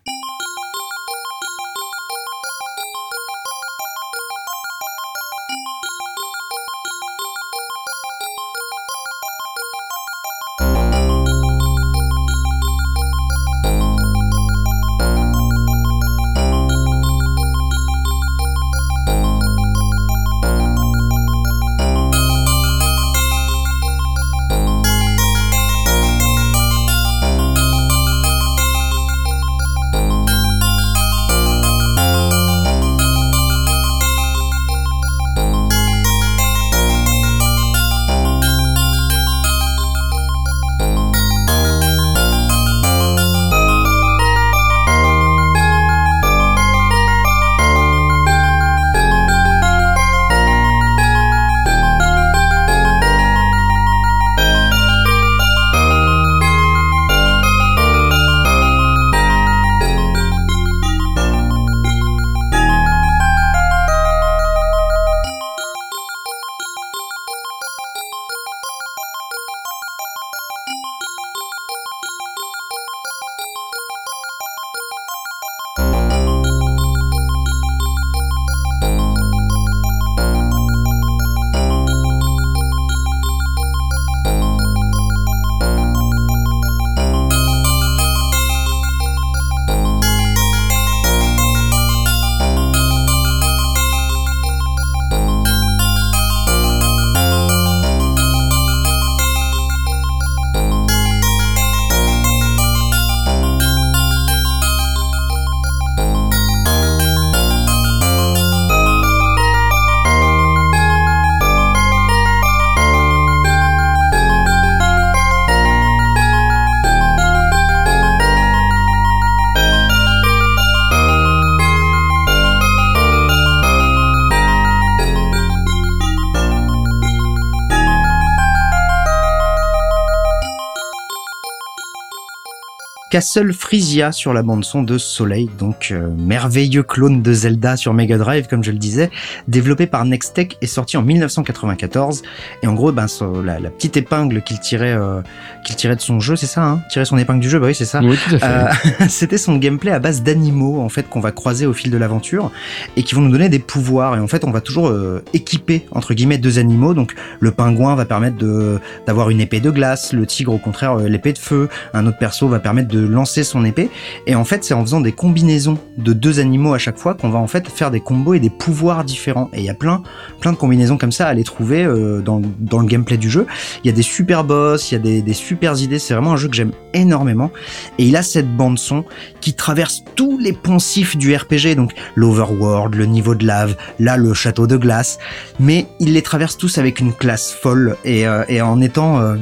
Castle Frisia sur la bande son de Soleil, donc euh, merveilleux clone de Zelda sur Mega Drive comme je le disais, développé par Nextech et sorti en 1994. Et en gros, ben so- la, la petite épingle qu'il tirait, euh, qu'il tirait de son jeu, c'est ça, hein? Tirer son épingle du jeu, bah oui c'est ça. Oui. Euh, [LAUGHS] c'était son gameplay à base d'animaux en fait qu'on va croiser au fil de l'aventure et qui vont nous donner des pouvoirs et en fait on va toujours équiper entre guillemets deux animaux donc le pingouin va permettre de d'avoir une épée de glace le tigre au contraire l'épée de feu un autre perso va permettre de lancer son épée. Et en fait c'est en faisant des combinaisons de deux animaux à chaque fois qu'on va en fait faire des combos et des pouvoirs différents. Et il y a plein plein de combinaisons comme ça à les trouver euh, dans, le gameplay du jeu. Il y a des super boss il y a des, super idées. C'est vraiment un jeu que j'aime énormément. Et il a cette bande son qui traverse tous les poncifs du RPG, donc l'overworld, le niveau de lave, là le château de glace, mais il les traverse tous avec une classe folle. Et, euh, en étant euh,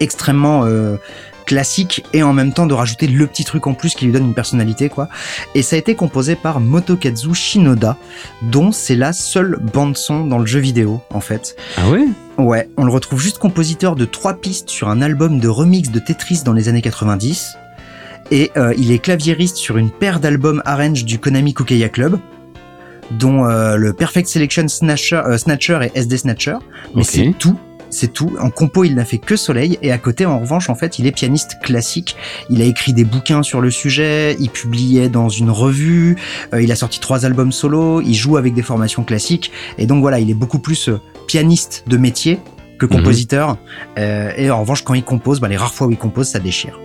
extrêmement classique et en même temps de rajouter le petit truc en plus qui lui donne une personnalité quoi. Et ça a été composé par Motokazu Shinoda, dont c'est la seule bande son dans le jeu vidéo en fait. Ah ouais? Ouais, on le retrouve juste compositeur de trois pistes sur un album de remix de Tetris dans les années 90. Et euh, il est claviériste sur une paire d'albums arrange du Konami Kukeya Club, dont euh, le Perfect Selection Snatcher, euh, Snatcher et SD Snatcher. Mais c'est tout. C'est tout. En compo, il n'a fait que Soleil. Et à côté, en revanche, en fait, il est pianiste classique. Il a écrit des bouquins sur le sujet. Il publiait dans une revue. euh, il a sorti trois albums solo. Il joue avec des formations classiques. Et donc voilà, il est beaucoup plus euh, pianiste de métier que compositeur. Euh, et en revanche, quand il compose, bah, les rares fois où il compose, ça déchire.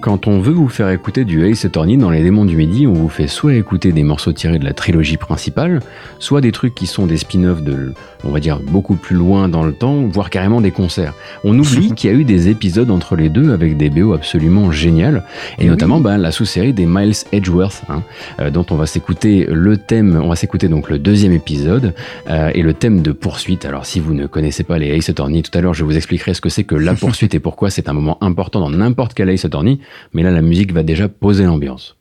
Quand on veut vous faire écouter du Ace Attorney dans les démons du midi, on vous fait soit écouter des morceaux tirés de la trilogie principale, soit des trucs qui sont des spin-offs de, on va dire, beaucoup plus loin dans le temps, voire carrément des concerts. On oublie [LAUGHS] qu'il y a eu des épisodes entre les deux avec des BO absolument géniales, et Oui. notamment bah, la sous-série des Miles Edgeworth, hein, euh, dont on va s'écouter le thème, on va s'écouter donc le deuxième épisode, euh, et le thème de poursuite. Alors si vous ne connaissez pas les Ace Attorney, tout à l'heure je vous expliquerai ce que c'est que la [LAUGHS] poursuite et pourquoi c'est un moment important dans n'importe quel Ace Attorney, mais là la musique va déjà poser l'ambiance.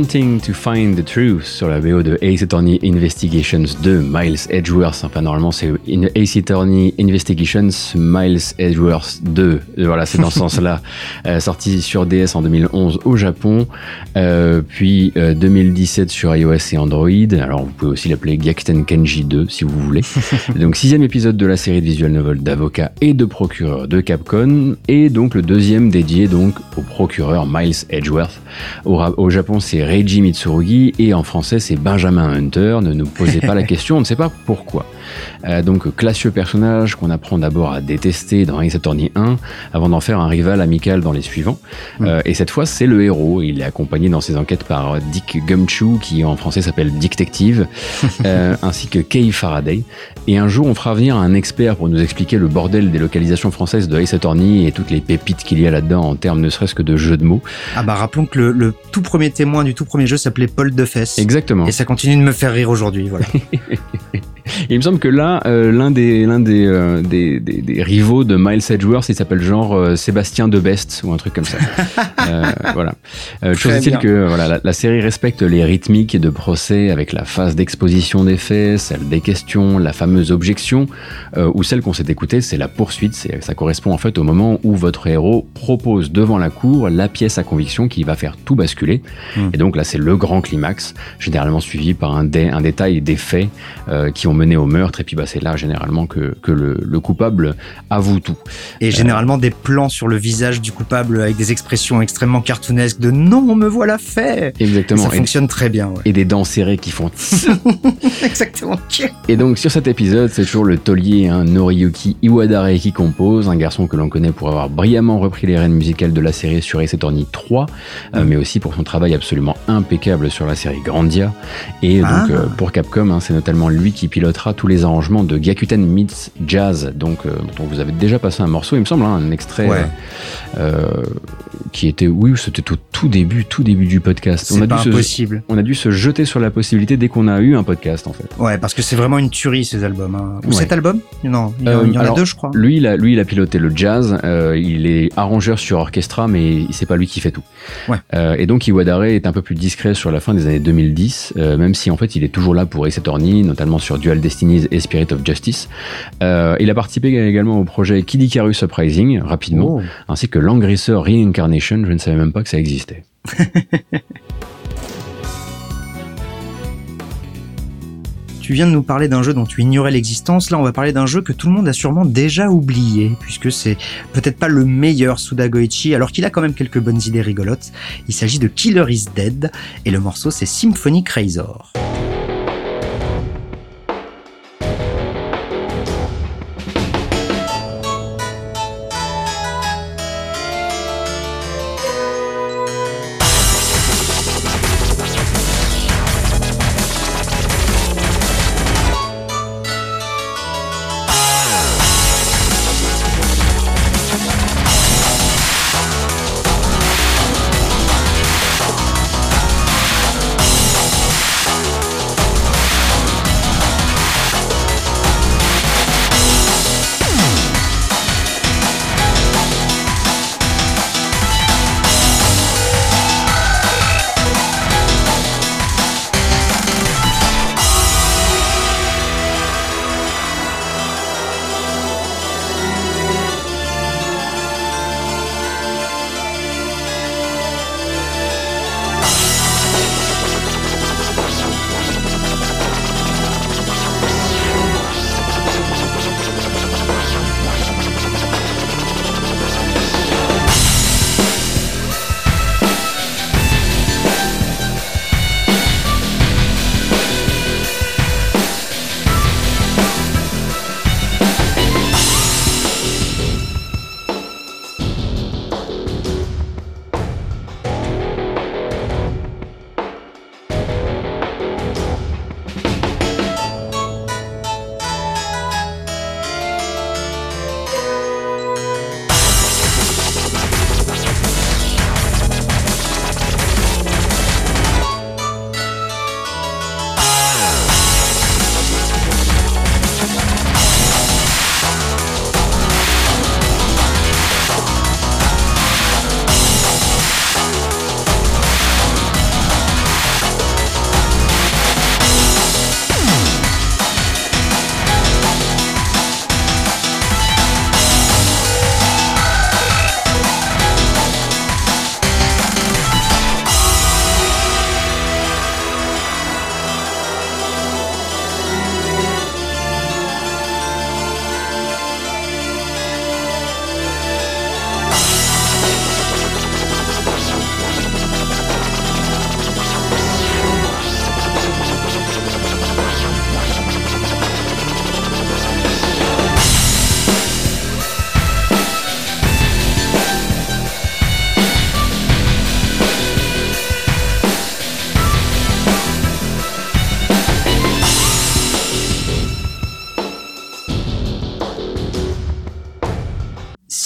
Wanting to Find the Truth sur la BO de Ace Attorney Investigations 2, Miles Edgeworth. Enfin, normalement, c'est In- Ace Attorney Investigations, Miles Edgeworth 2. Euh, Voilà, c'est dans ce [LAUGHS] sens-là. Euh, sorti sur DS en 2011 au Japon, euh, puis euh, 2017 sur iOS et Android. Alors, vous pouvez aussi l'appeler Gyakuten Kenji 2 si vous voulez. [LAUGHS] donc, sixième épisode de la série de visual novel d'avocat et de procureur de Capcom, et donc le deuxième dédié donc au procureur Miles Edgeworth. Au, au Japon, c'est Reiji Mitsurugi et en français, c'est Benjamin Hunter. Ne nous posez pas la [LAUGHS] question, on ne sait pas pourquoi. Euh, donc, classieux personnage qu'on apprend d'abord à détester dans Ace Attorney 1 avant d'en faire un rival amical dans les suivants. Euh, et cette fois, c'est le héros. Il est accompagné dans ses enquêtes par Dick Gumshoe, qui en français s'appelle Dick Detective, [LAUGHS] euh, ainsi que Kay Faraday. Et un jour, on fera venir un expert pour nous expliquer le bordel des localisations françaises de Ace Attorney et toutes les pépites qu'il y a là-dedans en termes ne serait-ce que de jeux de mots. Ah bah rappelons que le, le tout premier témoin du tout premier jeu s'appelait Paul Defesse. Exactement. Et ça continue de me faire rire aujourd'hui, voilà. [LAUGHS] Et il me semble que là, euh, l'un des, l'un des, euh, des, des, des rivaux de Miles Edgeworth, il s'appelle genre euh, Sébastien Debest ou un truc comme ça. [LAUGHS] Euh, voilà. Euh, chose est-il que voilà, la, la série respecte les rythmiques de procès avec la phase d'exposition des faits, celle des questions, la fameuse objection, euh, ou celle qu'on s'est écoutée, c'est la poursuite. C'est, ça correspond en fait au moment où votre héros propose devant la cour la pièce à conviction qui va faire tout basculer. Hmm. Et donc là, c'est le grand climax, généralement suivi par un, dé- un détail des faits euh, qui ont mener au meurtre. Et puis bah, c'est là généralement que, que le, le coupable avoue tout. Et généralement des plans sur le visage du coupable avec des expressions extrêmement cartoonesques de non, on me voilà fait. Et Exactement. ça Et- fonctionne très bien. ouais. et des dents serrées qui font [LAUGHS] Exactement. Et donc sur cet épisode, c'est toujours le taulier hein, Noriyuki Iwadare qui compose, un garçon que l'on connaît pour avoir brillamment repris les rênes musicales de la série sur Ace Attorney 3, euh, mais aussi pour son travail absolument impeccable sur la série Grandia. Et donc Ah. euh, pour Capcom, hein, c'est notamment lui qui pilotera tous les arrangements de Gyakuten Meets Jazz, donc euh, dont vous avez déjà passé un morceau, il me semble, hein, un extrait Ouais. euh, qui était, oui, c'était au tout début, tout début du podcast. C'est a pas dû se- impossible. on a dû se jeter sur la possibilité dès qu'on a eu un podcast en fait. Ouais, parce que c'est vraiment une tuerie ces albums. hein. Ou Ouais. cet album? Non, il y, en- il y en a deux, je crois. Lui, il a, lui, il a piloté le jazz. il est arrangeur sur orchestra, mais c'est pas lui qui fait tout. Ouais. Et donc, Iwadare est un peu plus discret sur la fin des années 2010, euh, même si en fait, il est toujours là pour Ace Attorney, notamment sur Dual Destinies et Spirit of Justice. Euh, il a participé également au projet Kid Icarus Uprising, rapidement, Oh. ainsi que Langrisser Reincarnation. Je ne savais même pas que ça existait. [LAUGHS] Tu viens de nous parler d'un jeu dont tu ignorais l'existence. Là, on va parler d'un jeu que tout le monde a sûrement déjà oublié, puisque c'est peut-être pas le meilleur Sudagoichi, alors qu'il a quand même quelques bonnes idées rigolotes. Il s'agit de Killer is Dead, et le morceau c'est Symphonic Razor.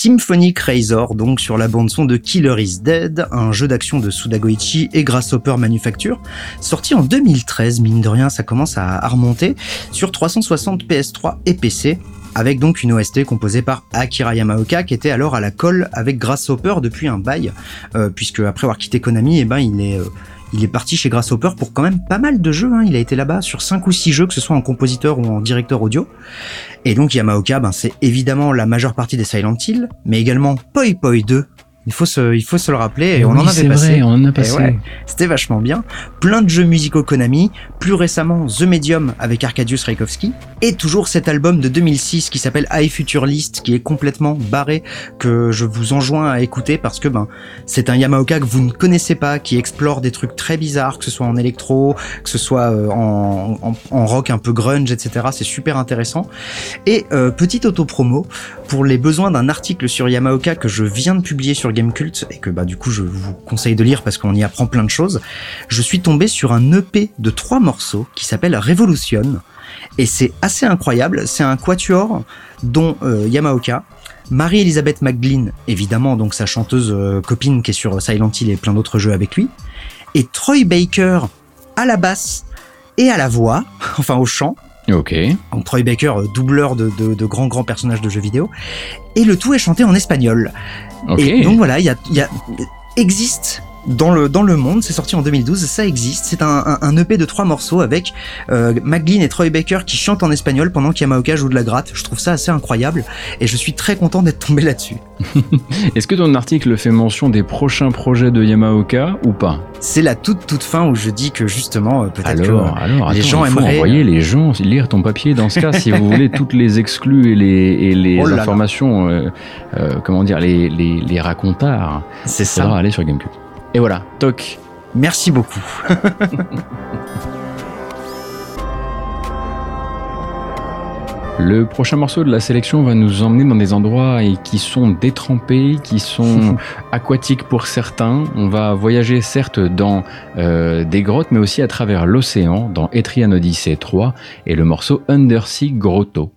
Symphonic Razor, donc sur la bande-son de Killer is Dead, un jeu d'action de Sudagoichi et Grasshopper Manufacture, sorti en 2013, mine de rien, ça commence à, à remonter, sur 360 PS3 et PC, avec donc une OST composée par Akira Yamaoka, qui était alors à la colle avec Grasshopper depuis un bail, euh, puisque après avoir quitté Konami, eh ben, il est... euh, il est parti chez Grasshopper pour quand même pas mal de jeux. hein. Il a été là-bas sur 5 ou 6 jeux, que ce soit en compositeur ou en directeur audio. Et donc Yamaoka, ben, c'est évidemment la majeure partie des Silent Hill, mais également Poi Poi 2, Il faut se, il faut se le rappeler. Et, Et on en avait passé. vrai, on en a passé. ouais, c'était vachement bien. Plein de jeux musicaux Konami. Plus récemment, The Medium avec Arkadiusz Rajkowski. Et toujours cet album de 2006 qui s'appelle High Future List, qui est complètement barré, que je vous enjoins à écouter parce que ben, c'est un Yamaoka que vous ne connaissez pas, qui explore des trucs très bizarres, que ce soit en électro, que ce soit euh, en, en, en rock un peu grunge, etc. C'est super intéressant. Et euh, petite auto-promo, pour les besoins d'un article sur Yamaoka que je viens de publier sur Gamecult et que bah du coup je vous conseille de lire parce qu'on y apprend plein de choses, je suis tombé sur un EP de trois morceaux qui s'appelle Revolution et c'est assez incroyable. C'est un quatuor dont euh, Yamaoka, Marie-Elisabeth McGlynn, évidemment, donc sa chanteuse euh, copine qui est sur Silent Hill et plein d'autres jeux avec lui, et Troy Baker à la basse et à la voix, [LAUGHS] enfin au chant, Ok. donc Troy Baker, euh, doubleur de, de, de grands grands personnages de jeux vidéo, et le tout est chanté en espagnol. Et donc voilà, il y a, il y a existe dans le dans le monde, c'est sorti en 2012, ça existe. C'est un, un, un EP de trois morceaux avec euh, et Troy Baker qui chantent en espagnol pendant qu'Yamaoka joue de la gratte. Je trouve ça assez incroyable et je suis très content d'être tombé là-dessus. [LAUGHS] Est-ce que ton article fait mention des prochains projets de Yamaoka ou pas? C'est la toute toute fin où je dis que justement euh, peut-être Alors, que alors, les attends, gens il faut aimeraient- envoyer les gens lire ton papier dans ce cas si vous [LAUGHS] voulez toutes les exclus et les, et les Oh là là. informations, euh, euh, comment dire, les, les, les racontards. c'est ça. aller sur Gamecube. Et voilà, toc. Merci beaucoup. [LAUGHS] Le prochain morceau de la sélection va nous emmener dans des endroits et qui sont détrempés, qui sont [LAUGHS] aquatiques pour certains. On va voyager certes dans euh, des grottes, mais aussi à travers l'océan, dans Etrian Odyssey 3 et le morceau Undersea Grotto.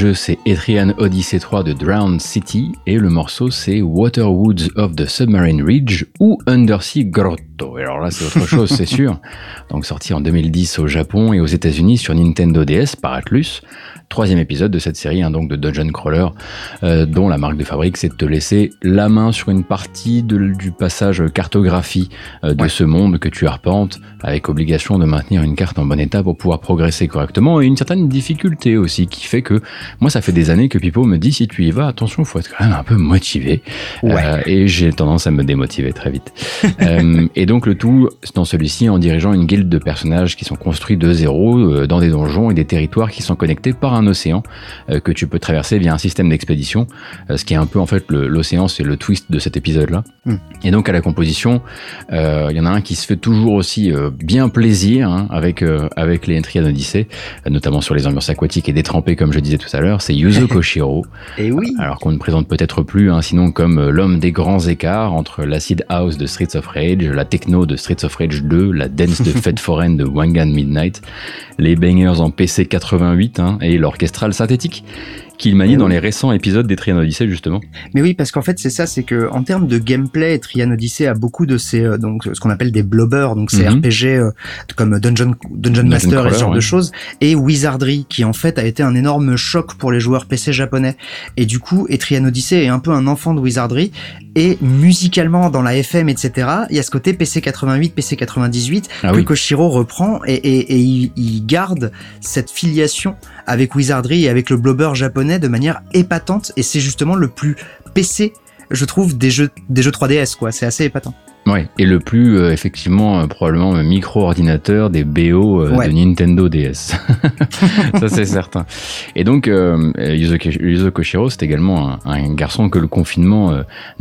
Jeu c'est Etrian Odyssey 3 de Drowned City et le morceau c'est Water Woods of the Submarine Ridge ou Undersea Grotto. Et alors là c'est autre [LAUGHS] chose c'est sûr. Donc sorti en 2010 au Japon et aux États-Unis sur Nintendo DS par Atlus troisième épisode de cette série, hein, donc de Dungeon Crawler, euh, dont la marque de fabrique, c'est de te laisser la main sur une partie de, du passage cartographie euh, de Ouais. ce monde que tu arpentes, avec obligation de maintenir une carte en bon état pour pouvoir progresser correctement, et une certaine difficulté aussi, qui fait que moi, ça fait des années que Pipo me dit, si tu y vas, attention, faut être quand même un peu motivé. Ouais. Euh, et j'ai tendance à me démotiver très vite. [LAUGHS] Euh, et donc le tout dans celui-ci en dirigeant une guilde de personnages qui sont construits de zéro euh, dans des donjons et des territoires qui sont connectés par un océan euh, que tu peux traverser via un système d'expédition. Euh, ce qui est un peu en fait l'océan, c'est le twist de cet épisode-là. Mm. Et donc à la composition, euh, il y en a un qui se fait toujours aussi bien plaisir hein, avec avec les Entrian Odyssey, euh, notamment sur les ambiances aquatiques et détrempées comme je disais tout à l'heure. C'est Yuzo Koshiro. [LAUGHS] Et oui. Alors qu'on ne présente peut-être plus, hein, sinon comme l'homme des grands écarts entre l'acid house de Streets of Rage, la techno de Streets of Rage 2, la dance de [LAUGHS] Fête Foraine de Wangan Midnight, les bangers en PC 88 hein, et l'orchestral synthétique qu'il manie dans les récents épisodes des Trian Odyssey justement. Mais oui, parce qu'en fait, c'est ça, c'est que en termes de gameplay, Trian Odyssey a beaucoup de ces euh, donc ce qu'on appelle des blobbers, donc ces Mhm. RPG euh, comme Dungeon Dungeon Master et Crawler, ce genre ouais. de choses, et Wizardry, qui en fait a été un énorme choc pour les joueurs PC japonais. Et du coup, Etrian Odyssey est un peu un enfant de Wizardry, et musicalement dans la FM, etc. Il y a ce côté PC 88, PC 98 Ah que oui. Koshiro reprend et, et, et il, il garde cette filiation avec Wizardry et avec le blobber japonais de manière épatante et c'est justement le plus PC je trouve des jeux des jeux 3DS quoi. C'est assez épatant Ouais, et le plus euh, effectivement euh, probablement euh, micro-ordinateur des BO euh, Ouais. de Nintendo DS. [LAUGHS] ça c'est certain. Et donc Yuzo, Yuzo Koshiro, c'est également un, un garçon que le confinement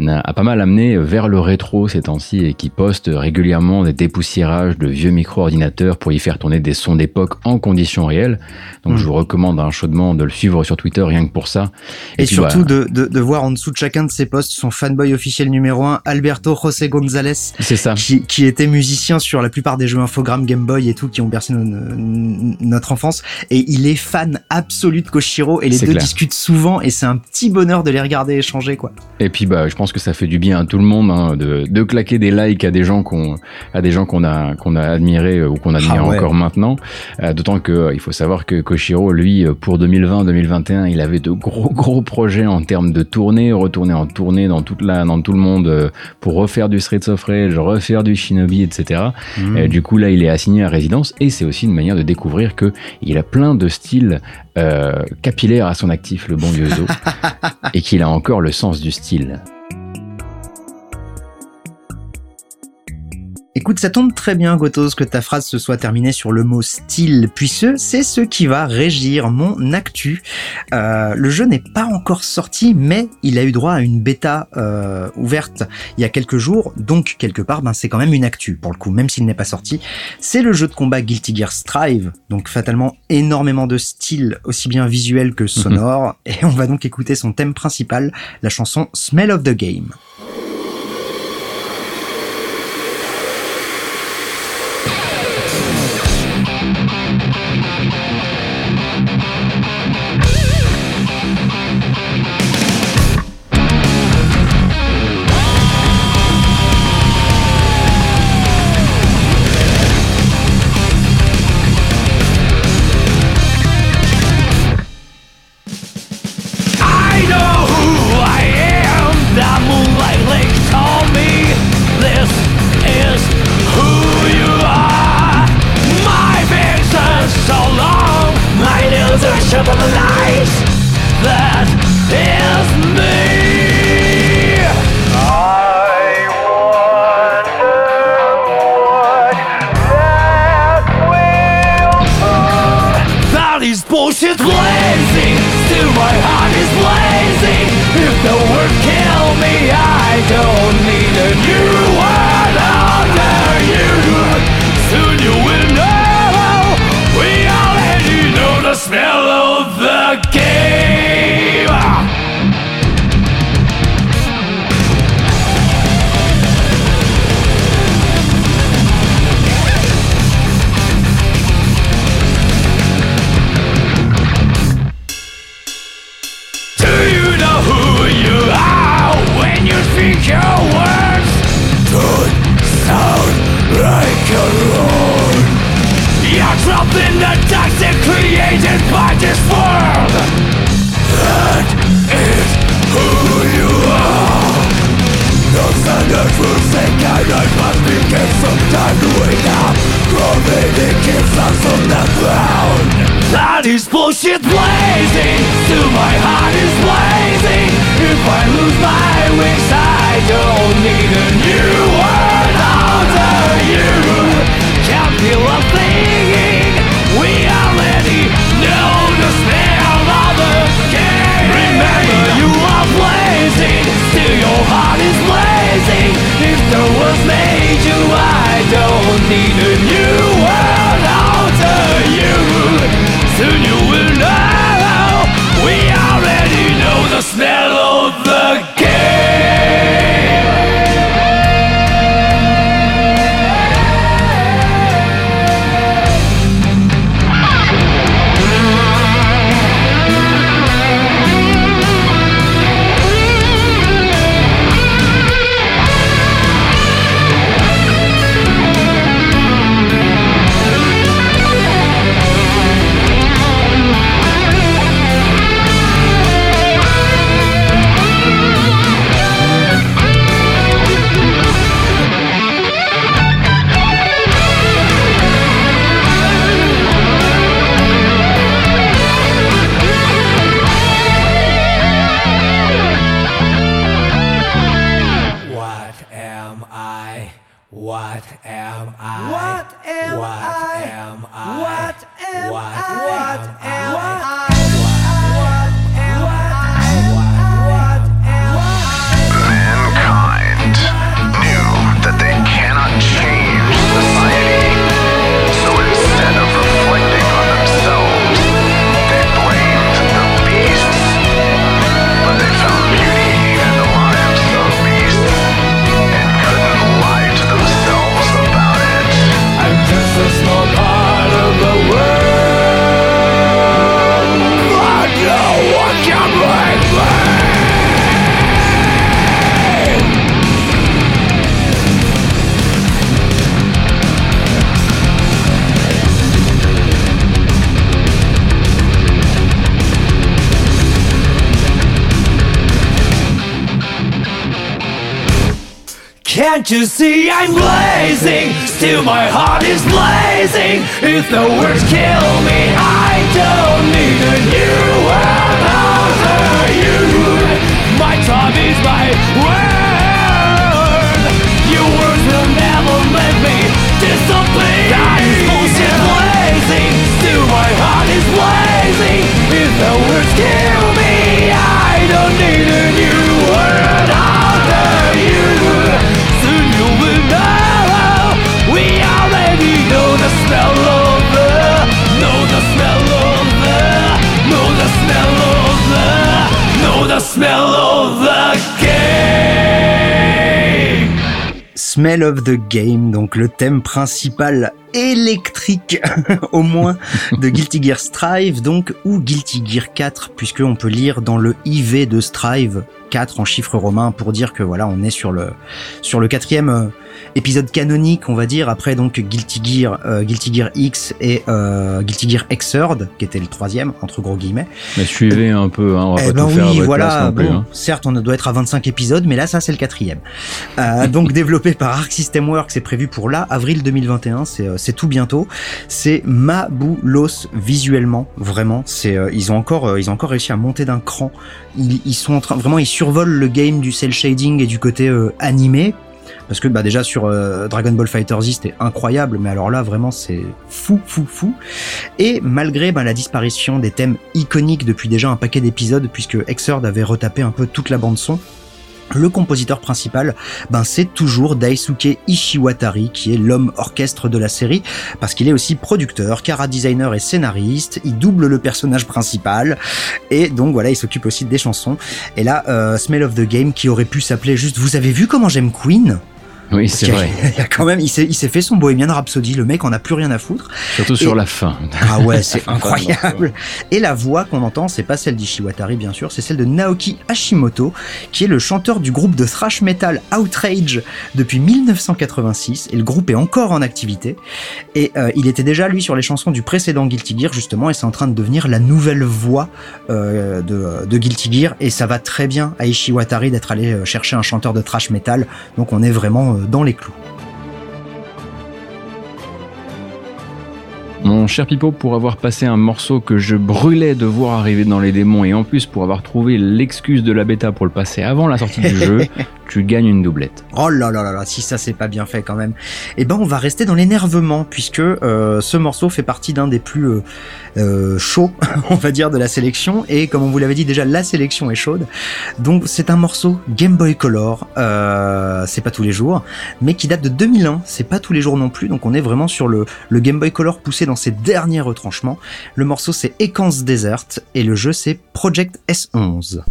a pas mal amené vers le rétro ces temps-ci et qui poste régulièrement des dépoussiérages de vieux micro-ordinateurs pour y faire tourner des sons d'époque en conditions réelles. Donc Mm. je vous recommande hein, chaudement de le suivre sur Twitter rien que pour ça. et, puis, surtout bah, de, de, de voir en dessous de chacun de ses posts son fanboy officiel numéro un Alberto José González c'est ça. qui, qui était musicien sur la plupart des jeux infogrames Game Boy et tout qui ont bercé no- no- notre enfance et il est fan absolu de Koshiro et les deux clair. discutent souvent et c'est un petit bonheur de les regarder échanger quoi Et puis bah je pense que ça fait du bien à tout le monde hein, de, de claquer des likes à des gens qu'on à des gens qu'on a qu'on a admirés euh, ou qu'on admire Ah ouais. encore maintenant. Euh, D'autant que euh, il faut savoir que Koshiro lui pour 2020-2021 il avait de gros gros projets en termes de tournée, retourner en tournée dans toute la dans tout le monde pour refaire du Streets of Rage, refaire du Shinobi, etc. Mm. Euh, du coup là il est assigné à résidence et c'est aussi une manière de découvrir que il a plein de styles euh, capillaires à son actif le bon Yuzo [LAUGHS] et qu'il a encore le sens du style. Écoute, ça tombe très bien, Gotos, que ta phrase se soit terminée sur le mot style, puisque c'est ce qui va régir mon actu. Euh, le jeu n'est pas encore sorti, mais il a eu droit à une bêta euh, ouverte il y a quelques jours, donc quelque part, ben, c'est quand même une actu, pour le coup, même s'il n'est pas sorti. C'est le jeu de combat Guilty Gear Strive, donc fatalement énormément de style, aussi bien visuel que sonore, et on va donc écouter son thème principal, la chanson Smell of the Game. Can't you see I'm blazing? Still my heart is blazing. If the words kill me, I don't need a new after you. My time is my word. Your words will never let me disobey. That is bullshit blazing. Still my heart is blazing. If the words kill me, I don't need a smell of the game. Donc le thème principal électrique, [LAUGHS] au moins, de Guilty Gear Strive, donc, ou Guilty Gear 4, puisque on peut lire dans le IV de Strive 4 en chiffres romains pour dire que voilà, on est sur le, sur le quatrième euh, épisode canonique, on va dire, après donc Guilty Gear, euh, Guilty Gear X et euh, Guilty Gear Xrd, qui était le troisième, entre gros guillemets. Mais suivez un peu, hein, on va Eh pas ben tout faire à oui, votre voilà. place non plus. bon, hein. Certes, on doit être à 25 épisodes, mais là, ça, c'est le quatrième. Euh, [LAUGHS] donc, développé par Arc System Works, c'est prévu pour là, avril 2021. C'est euh, tout bientôt. C'est mabulos visuellement, vraiment. C'est euh, ils ont encore euh, ils ont encore réussi à monter d'un cran. Ils, ils sont en train vraiment ils survolent le game du cel shading et du côté euh, animé. Parce que bah déjà sur euh, Dragon Ball Fighter Z c'était incroyable, mais alors là vraiment c'est fou fou fou. Et malgré bah, la disparition des thèmes iconiques depuis déjà un paquet d'épisodes, puisque Xrd avait retapé un peu toute la bande son, le compositeur principal, ben c'est toujours Daisuke Ishiwatari, qui est l'homme orchestre de la série, parce qu'il est aussi producteur, cara designer et scénariste. Il double le personnage principal, et donc voilà, il s'occupe aussi des chansons. Et là, euh, Smell of the Game, qui aurait pu s'appeler juste "Vous avez vu comment j'aime Queen?" Oui, c'est vrai. qu'il y a quand même, il s'est, il s'est fait son Bohemian Rhapsody. Le mec en a plus rien à foutre. Surtout sur la fin. Ah ouais, c'est [LAUGHS] incroyable. Et la voix qu'on entend, c'est pas celle d'Ishiwatari bien sûr, c'est celle de Naoki Hashimoto, qui est le chanteur du groupe de thrash metal Outrage depuis 1986. Et le groupe est encore en activité. Et euh, il était déjà lui sur les chansons du précédent Guilty Gear justement, et c'est en train de devenir la nouvelle voix euh, de, de Guilty Gear. Et ça va très bien à Ishiwatari d'être allé euh, chercher un chanteur de thrash metal. Donc on est vraiment dans les clous. Mon cher Pipo, pour avoir passé un morceau que je brûlais de voir arriver dans les démons et en plus pour avoir trouvé l'excuse de la bêta pour le passer avant la sortie du [LAUGHS] jeu, tu gagnes une doublette. Oh là là là là, si ça c'est pas bien fait quand même. Eh ben on va rester dans l'énervement puisque euh, ce morceau fait partie d'un des plus euh, euh, chauds, [LAUGHS] on va dire, de la sélection et comme on vous l'avait dit déjà, la sélection est chaude. Donc c'est un morceau Game Boy Color, c'est pas tous les jours, mais qui date de 2001. C'est pas tous les jours non plus, donc on est vraiment sur le, Game Boy Color poussé dans ses derniers retranchements. Le morceau c'est Ekans Desert et le jeu c'est Project S11.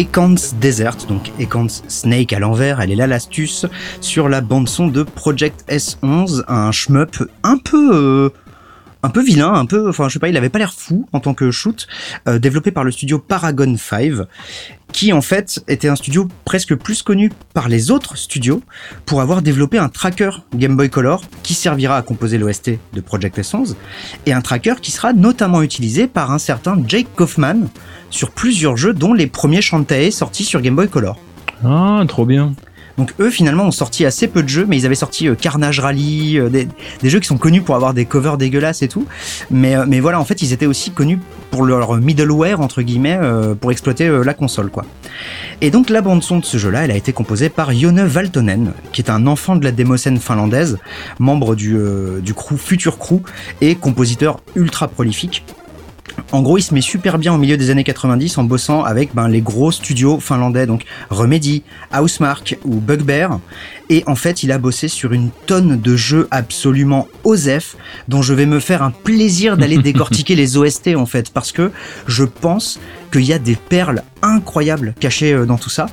Ekans Desert, donc Ekans Snake à l'envers, elle est là l'astuce sur la bande son de Project S11, un shmup un peu euh, un peu vilain, un peu, enfin je sais pas, il avait pas l'air fou en tant que shoot, euh, développé par le studio Paragon 5, qui en fait était un studio presque plus connu par les autres studios pour avoir développé un tracker Game Boy Color qui servira à composer l'OST de Project S11 et un tracker qui sera notamment utilisé par un certain Jake Kaufman sur plusieurs jeux dont les premiers Shantae sortis sur Game Boy Color. Ah, trop bien. Donc eux finalement ont sorti assez peu de jeux, mais ils avaient sorti euh, Carnage Rally, euh, des, jeux qui sont connus pour avoir des covers dégueulasses et tout. Mais, euh, voilà, en fait ils étaient aussi connus pour leur middleware entre guillemets pour exploiter la console quoi. Et donc la bande son de ce jeu-là, elle a été composée par Yone Valtonen, qui est un enfant de la démocène finlandaise, membre du, du crew Future Crew et compositeur ultra prolifique. En gros, il se met super bien au milieu des années 90 en bossant avec ben, les gros studios finlandais, donc Remedy, Housemark ou Bugbear. Et en fait, il a bossé sur une tonne de jeux absolument OSEF, dont je vais me faire un plaisir d'aller [LAUGHS] décortiquer les OST en fait, parce que je pense qu'il y a des perles incroyables cachées euh, dans tout ça.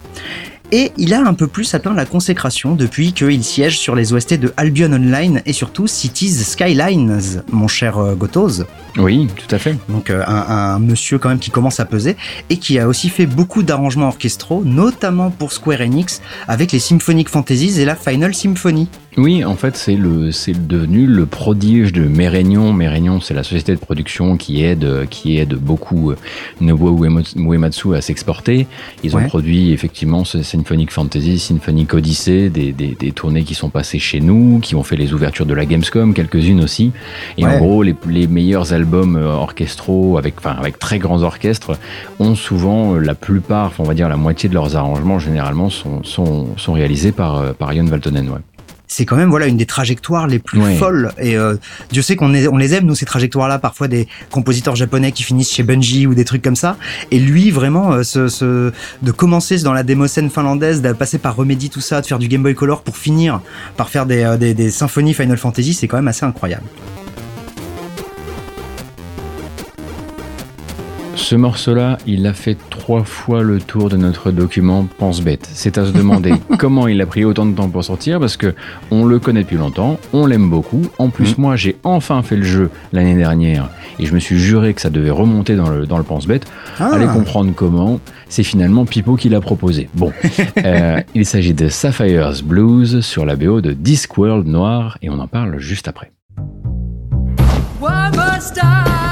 Et il a un peu plus atteint la consécration depuis qu'il siège sur les OST de Albion Online et surtout Cities Skylines, mon cher euh, Gotoz. Oui, tout à fait. Donc euh, un, un monsieur quand même qui commence à peser et qui a aussi fait beaucoup d'arrangements orchestraux, notamment pour Square Enix avec les Symphonic Fantasies et la Final Symphony. Oui, en fait, c'est le, c'est devenu le prodige de Mérignon. Mérignon, c'est la société de production qui aide, qui aide beaucoup euh, Nobuo Uematsu à s'exporter. Ils ont produit effectivement ce Symphonic Fantasy, Symphonic Odyssey, des, des, des tournées qui sont passées chez nous, qui ont fait les ouvertures de la Gamescom, quelques-unes aussi. Et Ouais. en gros, les, les meilleurs albums euh, orchestraux, avec, enfin, avec très grands orchestres, ont souvent euh, la plupart, on va dire la moitié de leurs arrangements, généralement, sont, sont, sont réalisés par, par Jon Valtonen. Ouais. C'est quand même voilà une des trajectoires les plus folles. Et euh, Dieu sait qu'on on les aime nous ces trajectoires là parfois des compositeurs japonais qui finissent chez Bungie ou des trucs comme ça. Et lui vraiment euh, ce, ce- de commencer dans la démocène finlandaise de passer par Remedy tout ça de faire du Game Boy Color pour finir par faire des, euh, des, des symphonies Final Fantasy c'est quand même assez incroyable. Ce morceau-là, il a fait trois fois le tour de notre document Pense Bête. C'est à se demander [LAUGHS] comment il a pris autant de temps pour sortir, parce que on le connaît depuis longtemps, on l'aime beaucoup. En plus, moi, j'ai enfin fait le jeu l'année dernière, et je me suis juré que ça devait remonter dans le, dans le Pense Bête. Ah. Allez comprendre comment. C'est finalement Pipo qui l'a proposé. Bon, [LAUGHS] Euh, il s'agit de Sapphire's Blues sur la BO de Discworld Noir, et on en parle juste après. Why must I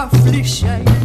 affliction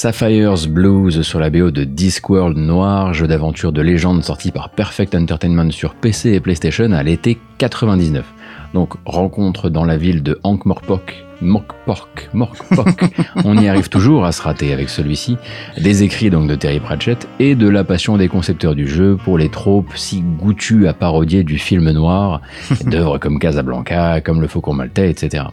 Sapphire's Blues sur la BO de Discworld Noir, jeu d'aventure de légende sorti par Perfect Entertainment sur PC et PlayStation à l'été 99. Donc rencontre dans la ville de Hank Morpok, Morkpork, Morkpork, on y arrive toujours à se rater avec celui-ci, des écrits donc de Terry Pratchett et de la passion des concepteurs du jeu pour les tropes si goûtues à parodier du film noir, [LAUGHS] d'œuvres comme Casablanca, comme Le Faucon Maltais, etc.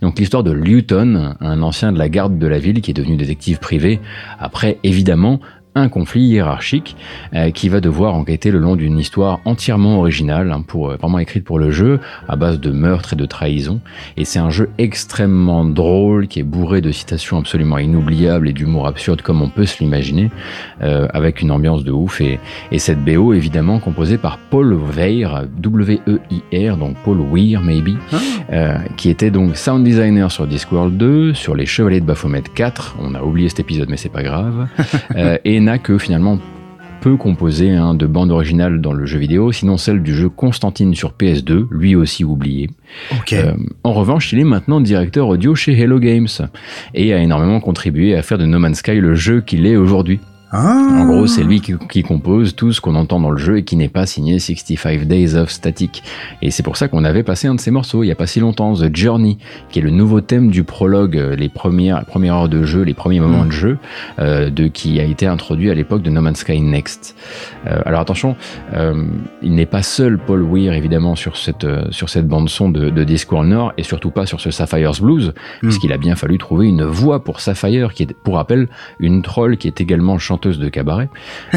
Donc l'histoire de Luton, un ancien de la garde de la ville qui est devenu détective privé, après évidemment un conflit hiérarchique euh, qui va devoir enquêter le long d'une histoire entièrement originale, hein, pour, euh, vraiment écrite pour le jeu, à base de meurtres et de trahison. Et c'est un jeu extrêmement drôle, qui est bourré de citations absolument inoubliables et d'humour absurde comme on peut se l'imaginer, euh, avec une ambiance de ouf. Et, et cette BO, évidemment, composée par Paul Weir, W-E-I-R, donc Paul Weir, maybe, euh, qui était donc sound designer sur Discworld 2, sur les Chevaliers de Baphomet 4, on a oublié cet épisode mais c'est pas grave, [LAUGHS] euh, et n'a que finalement peu composé hein, de bande originale dans le jeu vidéo, sinon celle du jeu Constantine sur PS2, lui aussi oublié. Euh, en revanche, il est maintenant directeur audio chez Hello Games et a énormément contribué à faire de No Man's Sky le jeu qu'il est aujourd'hui. Ah. En gros, c'est lui qui, qui compose tout ce qu'on entend dans le jeu et qui n'est pas signé 65 Days of Static. Et c'est pour ça qu'on avait passé un de ses morceaux il y a pas si longtemps, The Journey, qui est le nouveau thème du prologue, euh, les premières, les premières heures de jeu, les premiers moments de jeu, euh, de qui a été introduit à l'époque de No Man's Sky Next. Euh, alors attention, euh, il n'est pas seul Paul Weir évidemment sur cette euh, sur cette bande son de, de Discworld Nord et surtout pas sur ce Sapphire's Blues, puisqu'il a bien fallu trouver une voix pour Sapphire, qui est pour rappel une troll qui est également chanteuse de cabaret.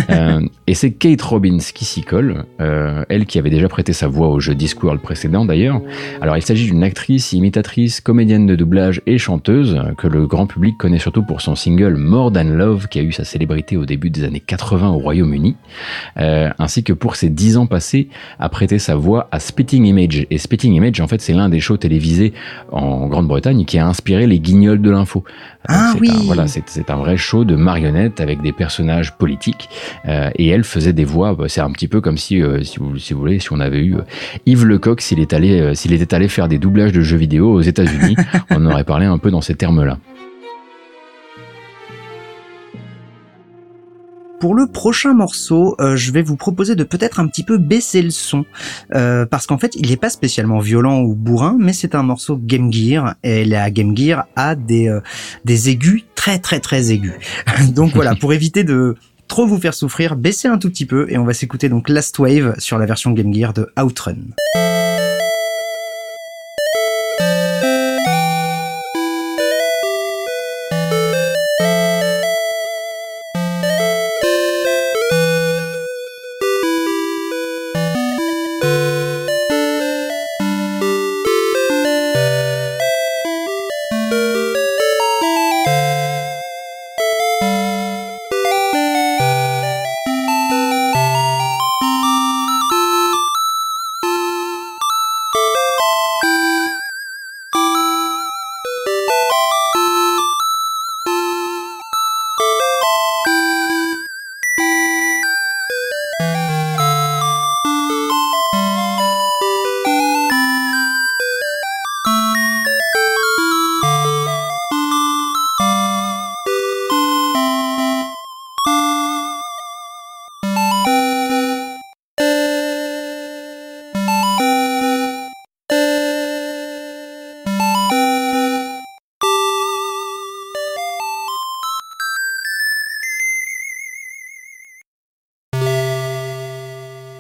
Euh, et c'est Kate Robbins qui s'y colle, euh, elle qui avait déjà prêté sa voix au jeu Discworld précédent d'ailleurs. Alors il s'agit d'une actrice, imitatrice, comédienne de doublage et chanteuse euh, que le grand public connaît surtout pour son single More Than Love qui a eu sa célébrité au début des années 80 au Royaume-Uni, euh, ainsi que pour ses dix ans passés à prêter sa voix à Spitting Image. Et Spitting Image en fait c'est l'un des shows télévisés en Grande-Bretagne qui a inspiré les guignols de l'info. Ah oui. un- voilà, c'est un vrai show de marionnettes avec des personnages politiques. euh, et elle faisait des voix. bah, C'est un petit peu comme si, euh, si, vous, si vous voulez, si on avait eu euh, Yves Lecoq s'il est allé, s'il était allé faire des doublages de jeux vidéo aux États-Unis, [LAUGHS] on aurait parlé un peu dans ces termes-là. Pour le prochain morceau, euh, je vais vous proposer de peut-être un petit peu baisser le son, euh, parce qu'en fait, il n'est pas spécialement violent ou bourrin, mais c'est un morceau Game Gear, et la Game Gear a des, euh, des aigus très très très aigus. [LAUGHS] donc voilà, pour éviter de trop vous faire souffrir, baissez un tout petit peu, et on va s'écouter donc Last Wave sur la version Game Gear de Outrun.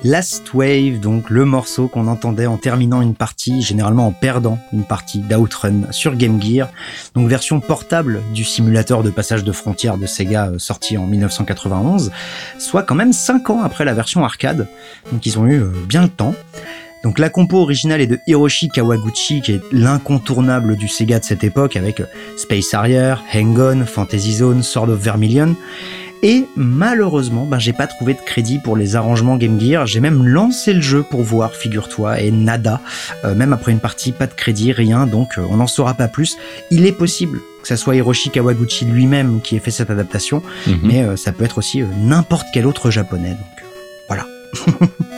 Last Wave, donc le morceau qu'on entendait en terminant une partie, généralement en perdant une partie d'Outrun sur Game Gear, donc version portable du simulateur de passage de frontières de Sega euh, sorti en 1991, soit quand même 5 ans après la version arcade, donc ils ont eu euh, bien le temps. Donc la compo originale est de Hiroshi Kawaguchi, qui est l'incontournable du Sega de cette époque, avec euh, Space Harrier, Hang-On, Fantasy Zone, Sword of Vermilion. Et malheureusement, ben, j'ai pas trouvé de crédit pour les arrangements Game Gear. J'ai même lancé le jeu pour voir, figure-toi, et nada. Euh, même après une partie, pas de crédit, rien, donc euh, on n'en saura pas plus. Il est possible que ça soit Hiroshi Kawaguchi lui-même qui ait fait cette adaptation, Mhm. mais euh, ça peut être aussi n'importe quel autre japonais. Donc voilà. [LAUGHS]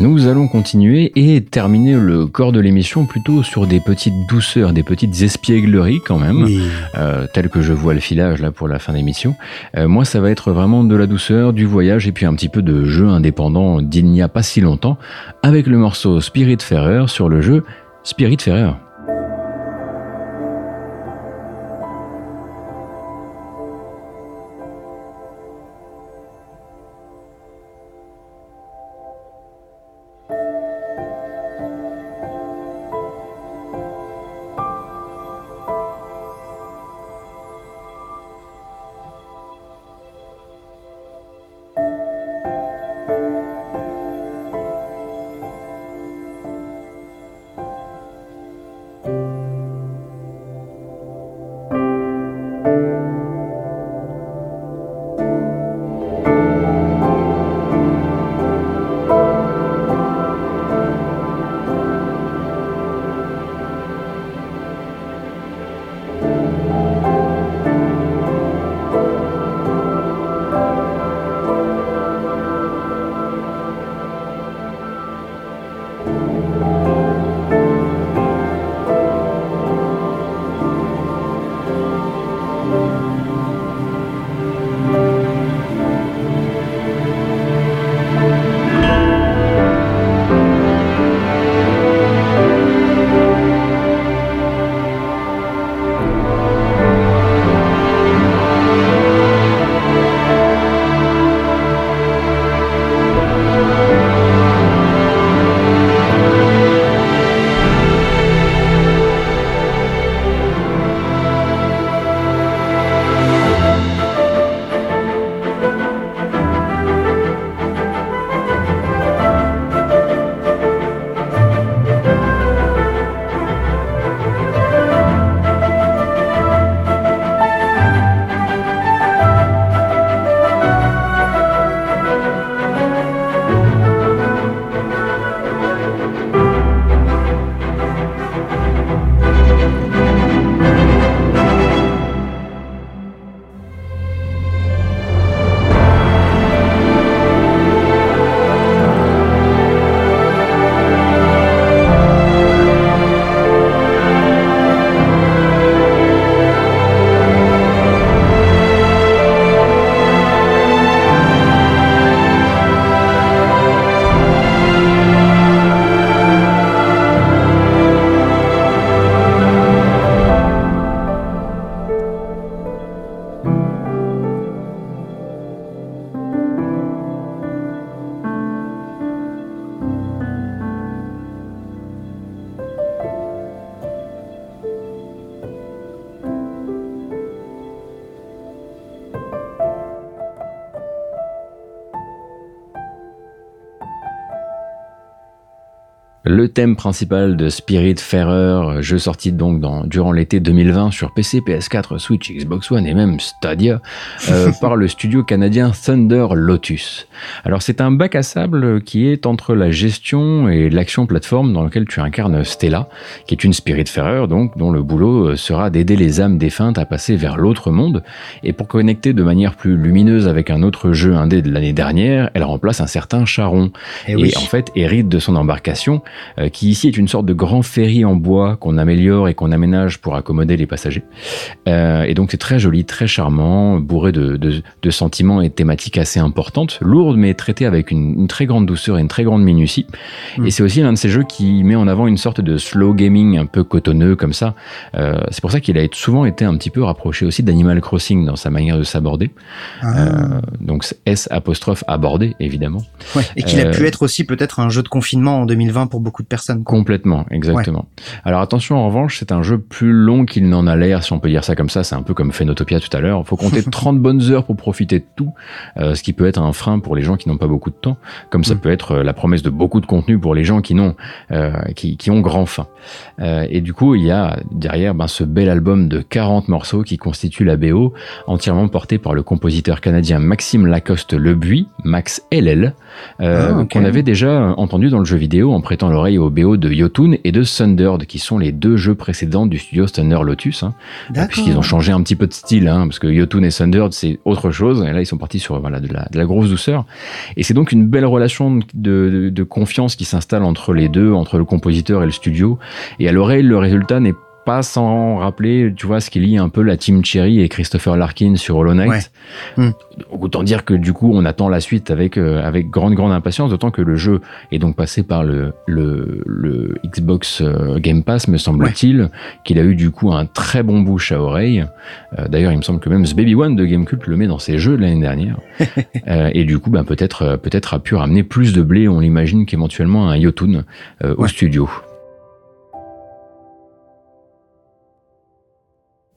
Nous allons continuer et terminer le corps de l'émission plutôt sur des petites douceurs, des petites espiègleries quand même, Oui. euh, telles que je vois le filage là pour la fin d'émission. Euh, moi, ça va être vraiment de la douceur, du voyage et puis un petit peu de jeu indépendant d'il n'y a pas si longtemps, avec le morceau Spirit Ferrer sur le jeu Spirit Ferrer. Thème principal de Spiritfarer, jeu sorti donc dans, durant l'été 2020 sur PC, PS4, Switch, Xbox One et même Stadia, euh, [LAUGHS] par le studio canadien Thunder Lotus. Alors c'est un bac à sable qui est entre la gestion et l'action plateforme dans lequel tu incarnes Stella, qui est une Spiritfarer donc dont le boulot euh, sera d'aider les âmes défuntes à passer vers l'autre monde. Et pour connecter de manière plus lumineuse avec un autre jeu indé de l'année dernière, elle remplace un certain Charon. Eh Et, oui. en fait hérite de son embarcation, euh, qui ici est une sorte de grand ferry en bois qu'on améliore et qu'on aménage pour accommoder les passagers. Euh, et donc c'est très joli, très charmant, bourré de, de, de sentiments et thématiques assez importantes, lourdes mais traitées avec une, une très grande douceur et une très grande minutie. Mm. Et c'est aussi l'un de ces jeux qui met en avant une sorte de slow gaming un peu cotonneux comme ça. Euh, c'est pour ça qu'il a souvent été un petit peu rapproché aussi d'Animal Crossing dans sa manière de s'aborder. Ah. Euh, donc S apostrophe abordé évidemment. Ouais. Et qu'il a euh, pu être aussi peut-être un jeu de confinement en 2020 pour beaucoup de personnes. Quoi. Complètement, exactement. Alors attention, en revanche, c'est un jeu plus long qu'il n'en a l'air, si on peut dire ça comme ça. C'est un peu comme Phenotopia tout à l'heure. Il faut compter [LAUGHS] 30 bonnes heures pour profiter de tout, euh, ce qui peut être un frein pour les gens qui n'ont pas beaucoup de temps, comme ça Mm. peut être euh, la promesse de beaucoup de contenu pour les gens qui n'ont, euh, qui, qui ont grand faim. Euh, et du coup, il y a derrière ben, ce bel album de 40 morceaux qui constitue la BO, entièrement porté par le compositeur canadien Maxime Lacoste Lebuy, Max LL, Ah, qu'on avait déjà entendu dans le jeu vidéo en prêtant l'oreille au BO de Yotun et de Thundered, qui sont les deux jeux précédents du studio Thunder Lotus, hein, D'accord. puisqu'ils ont changé un petit peu de style, hein, parce que Yotun et Thundered c'est autre chose, et là ils sont partis sur voilà de la, de la grosse douceur. Et c'est donc une belle relation de, de, de confiance qui s'installe entre les deux, entre le compositeur et le studio. Et à l'oreille, le résultat n'est pas sans rappeler, tu vois, ce qui lie un peu la team Cherry et Christopher Larkin sur Hollow Knight. Ouais. Hmm. Autant dire que du coup, on attend la suite avec euh, avec grande grande impatience, d'autant que le jeu est donc passé par le le, le Xbox euh, Game Pass, me semble-t-il, qu'il a eu du coup un très bon bouche à oreille. Euh, D'ailleurs, il me semble que même ce Baby One de Gamecult le met dans ses jeux de l'année dernière. [LAUGHS] Euh, et du coup, ben peut-être peut-être a pu ramener plus de blé, on l'imagine, qu'éventuellement un Yotun au studio.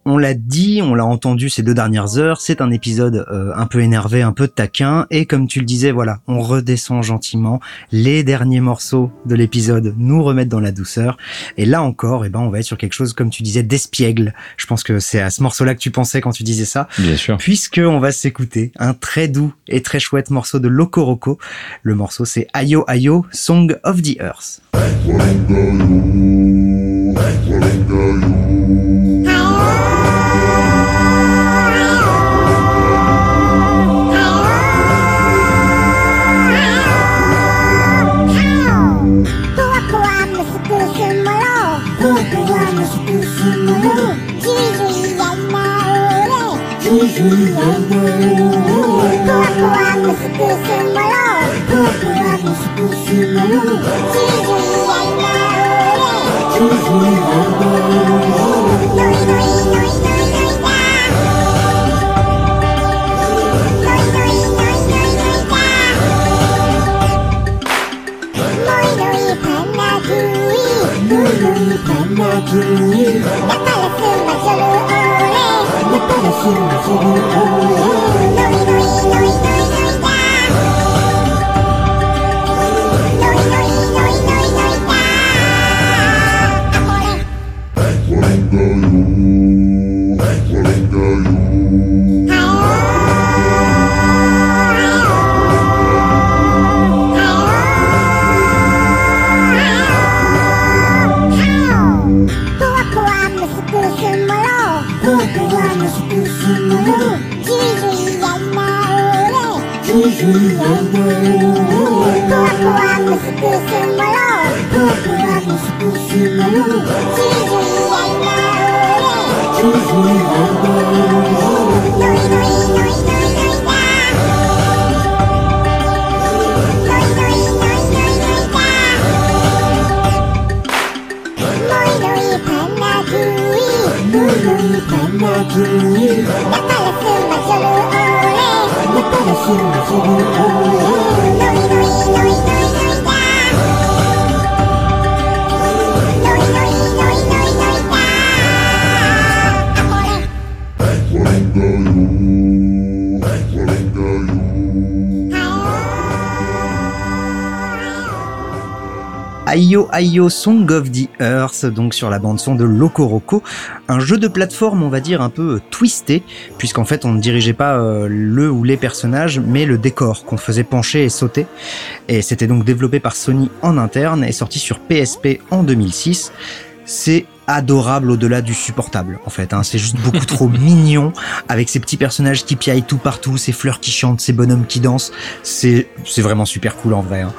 On l'a dit, on l'a entendu ces deux dernières heures, c'est un épisode euh, un peu énervé, un peu taquin, et comme tu le disais, voilà, on redescend gentiment. Les derniers morceaux de l'épisode nous remettent dans la douceur, et là encore, eh ben, on va être sur quelque chose, comme tu disais, d'espiègle. Je pense que c'est à ce morceau-là que tu pensais quand tu disais ça, Bien sûr. puisque on va s'écouter un très doux et très chouette morceau de Loco Roco. Le morceau, c'est Ayo Ayo, Song of the Earth.「だからすんばじょる」you. dream. Ayo Song of the Earth, donc sur la bande son de Loco Roco, un jeu de plateforme on va dire un peu euh, twisté, puisqu'en fait on ne dirigeait pas euh, le ou les personnages, mais le décor qu'on faisait pencher et sauter. Et c'était donc développé par Sony en interne et sorti sur PSP en 2006. C'est adorable au-delà du supportable en fait hein. c'est juste beaucoup trop [LAUGHS] mignon avec ces petits personnages qui piaillent tout partout ces fleurs qui chantent ces bonhommes qui dansent c'est c'est vraiment super cool en vrai hein.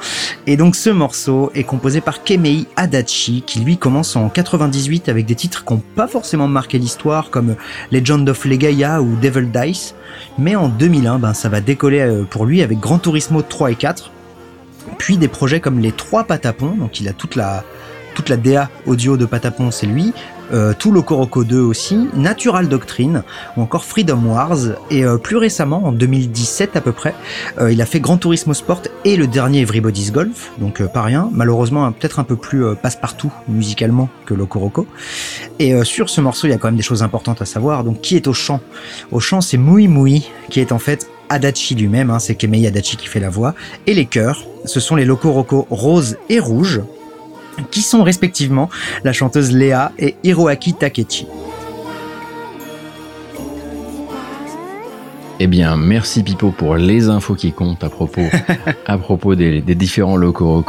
et donc ce morceau est composé par Kemei Adachi qui lui commence en 98 avec des titres qui n'ont pas forcément marqué l'histoire comme Legend of Legaia ou Devil Dice mais en 2001 ben ça va décoller euh, pour lui avec Gran Turismo 3 et 4 puis des projets comme les trois Patapons donc il a toute la toute la DA audio de Patapon, c'est lui. Euh, tout le Coroco 2 aussi, Natural Doctrine ou encore Freedom Wars. Et euh, plus récemment, en 2017 à peu près, euh, il a fait Gran Turismo Sport et le dernier Everybody's Golf, donc euh, pas rien. Malheureusement, peut-être un peu plus passe-partout musicalement que le Coroco. Et sur ce morceau, il y a quand même des choses importantes à savoir. Donc, qui est au chant? Au chant, c'est Mui Mui, qui est en fait Adachi lui-même, hein, c'est Kemei Adachi qui fait la voix. Et les chœurs, ce sont les Locoroco rose et rouge, qui sont respectivement la chanteuse Léa et Hiroaki Takechi. Eh bien, merci Pipo pour les infos qui comptent à propos, [LAUGHS] à propos des, des différents locaux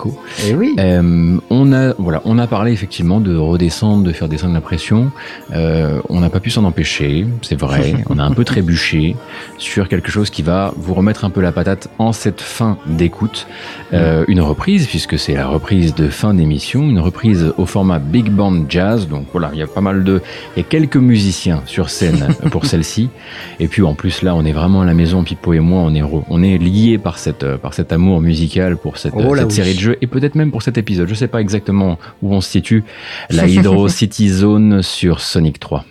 Et oui. Euh, on a voilà, on a parlé effectivement de redescendre, de faire descendre la pression. Euh, on n'a pas pu s'en empêcher, c'est vrai. [LAUGHS] on a un peu trébuché sur quelque chose qui va vous remettre un peu la patate en cette fin d'écoute. Euh, une reprise puisque c'est la reprise de fin d'émission, une reprise au format big band jazz. Donc voilà, il y a pas mal de, il y a quelques musiciens sur scène [LAUGHS] pour celle-ci. Et puis en plus là, on est vraiment à la maison, Pipo et moi, on est on est liés par cette euh, par cet amour musical pour cette, Oh cette oui. série de jeux et peut-être même pour cet épisode. Je sais pas exactement où on se situe. La [LAUGHS] Hydro City Zone sur Sonic 3.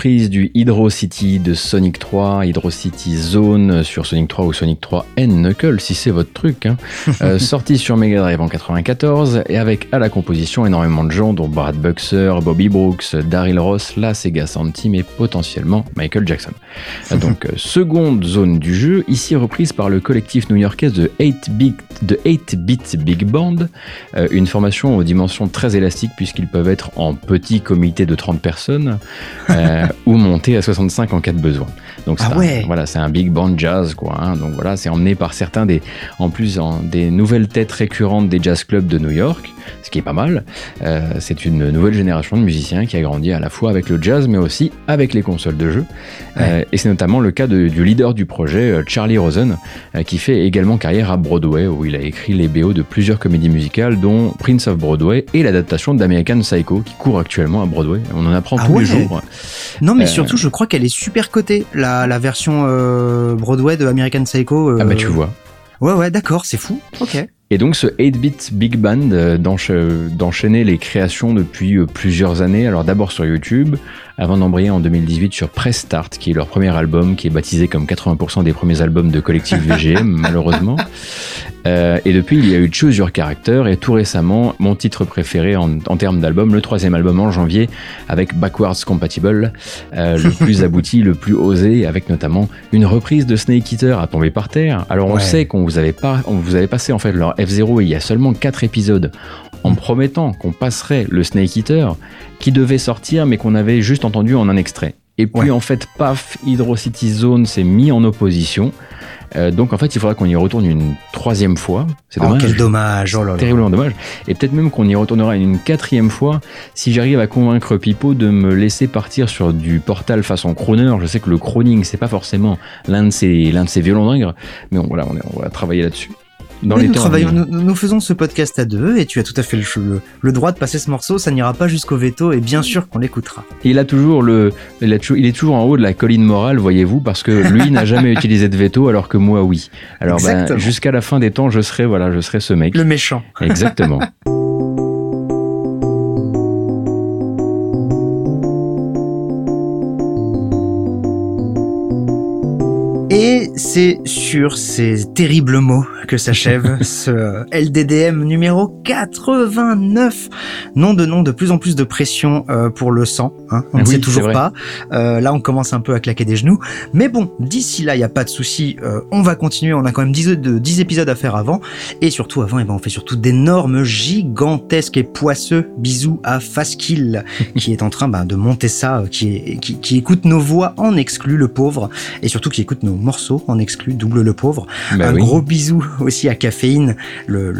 Reprise du Hydro City de Sonic 3, Hydro City Zone sur Sonic 3 ou Sonic 3 N Knuckle, si c'est votre truc. Hein. [LAUGHS] Euh, sorti sur Mega Drive en 94 et avec à la composition énormément de gens, dont Brad Buxer, Bobby Brooks, Daryl Ross, la Sega Sound Team et potentiellement Michael Jackson. Euh, [LAUGHS] Donc, euh, seconde zone du jeu, ici reprise par le collectif new-yorkais de 8-Bit de 8-Bit Big Band, euh, une formation aux dimensions très élastiques puisqu'ils peuvent être en petit comité de 30 personnes euh, ou monter à 65 en cas de besoin. Donc c'est Ah un- ouais. voilà, c'est un big band jazz quoi. hein. Donc voilà, c'est emmené par certains des, en plus en- des nouvelles têtes récurrentes des jazz clubs de New York, ce qui est pas mal. Euh, c'est une nouvelle génération de musiciens qui a grandi à la fois avec le jazz mais aussi avec les consoles de jeu. Euh, et c'est notamment le cas de- du leader du projet, euh, Charlie Rosen, euh, qui fait également carrière à Broadway, où il a écrit les BO de plusieurs comédies musicales, dont Prince of Broadway et l'adaptation d'American Psycho, qui court actuellement à Broadway. On en apprend Ah tous ouais. les jours. Non, mais Euh, surtout, je crois qu'elle est super cotée, la, la version euh, Broadway de American Psycho. euh, Ah bah tu vois. Ouais, ouais, d'accord, c'est fou. Ok. Et donc ce 8-bit big band euh, d'encha- d'enchaîner les créations depuis euh, plusieurs années, alors d'abord sur YouTube, avant d'embrayer en 2018 sur Press Start, qui est leur premier album, qui est baptisé comme 80% des premiers albums de collectif VGM, [LAUGHS] malheureusement. Euh, et depuis, il y a eu Choose Your Character, et tout récemment, mon titre préféré en, en termes d'album, le troisième album en janvier, avec Backwards Compatible, euh, le [LAUGHS] plus abouti, le plus osé, avec notamment une reprise de Snake Eater à tomber par terre. Alors on Ouais. sait qu'on vous avait pas, on vous avait passé en fait leur F0 il y a seulement 4 épisodes en promettant qu'on passerait le Snake Eater qui devait sortir mais qu'on avait juste entendu en un extrait. Et puis Ouais. en fait, paf, Hydro City Zone s'est mis en opposition. Euh, donc en fait, il faudra qu'on y retourne une troisième fois. C'est Oh, dommage. quel dommage. Oh là là. Terriblement dommage. Et peut-être même qu'on y retournera une quatrième fois si j'arrive à convaincre Pipo de me laisser partir sur du portal façon crooner. Je sais que le crooning, c'est pas forcément l'un de ses, l'un de ses violons d'ingres, mais on, voilà, on va travailler là-dessus. Dans Oui, les nous, temps à travaillons, venir. nous, nous faisons ce podcast à deux et tu as tout à fait le, le- le droit de passer ce morceau. Ça n'ira pas jusqu'au veto et bien sûr qu'on l'écoutera. Il a toujours le, il, a toujours- il est toujours en haut de la colline morale, voyez-vous, parce que lui n'a jamais [LAUGHS] utilisé de veto, alors que moi, oui. Alors, ben, jusqu'à la fin des temps, je serai, voilà, je serai ce mec. Le méchant. Exactement. [LAUGHS] c'est sur ces terribles mots que s'achève [LAUGHS] ce LDDM numéro 89. Nom de nom de plus en plus de pression euh, pour le sang. Hein on ne Oui, sait toujours pas. Euh, là, on commence un peu à claquer des genoux. Mais bon, d'ici là, il n'y a pas de souci. Euh, on va continuer. On a quand même 10, de, 10 épisodes à faire avant. Et surtout, avant, eh ben, on fait surtout d'énormes, gigantesques et poisseux bisous à Faskill, [LAUGHS] qui est en train ben, de monter ça, euh, qui, est, qui, qui écoute nos voix en exclu, le pauvre et surtout qui écoute nos morceaux en exclu, double le pauvre. Bah un oui. gros bisou aussi à Caféine, le-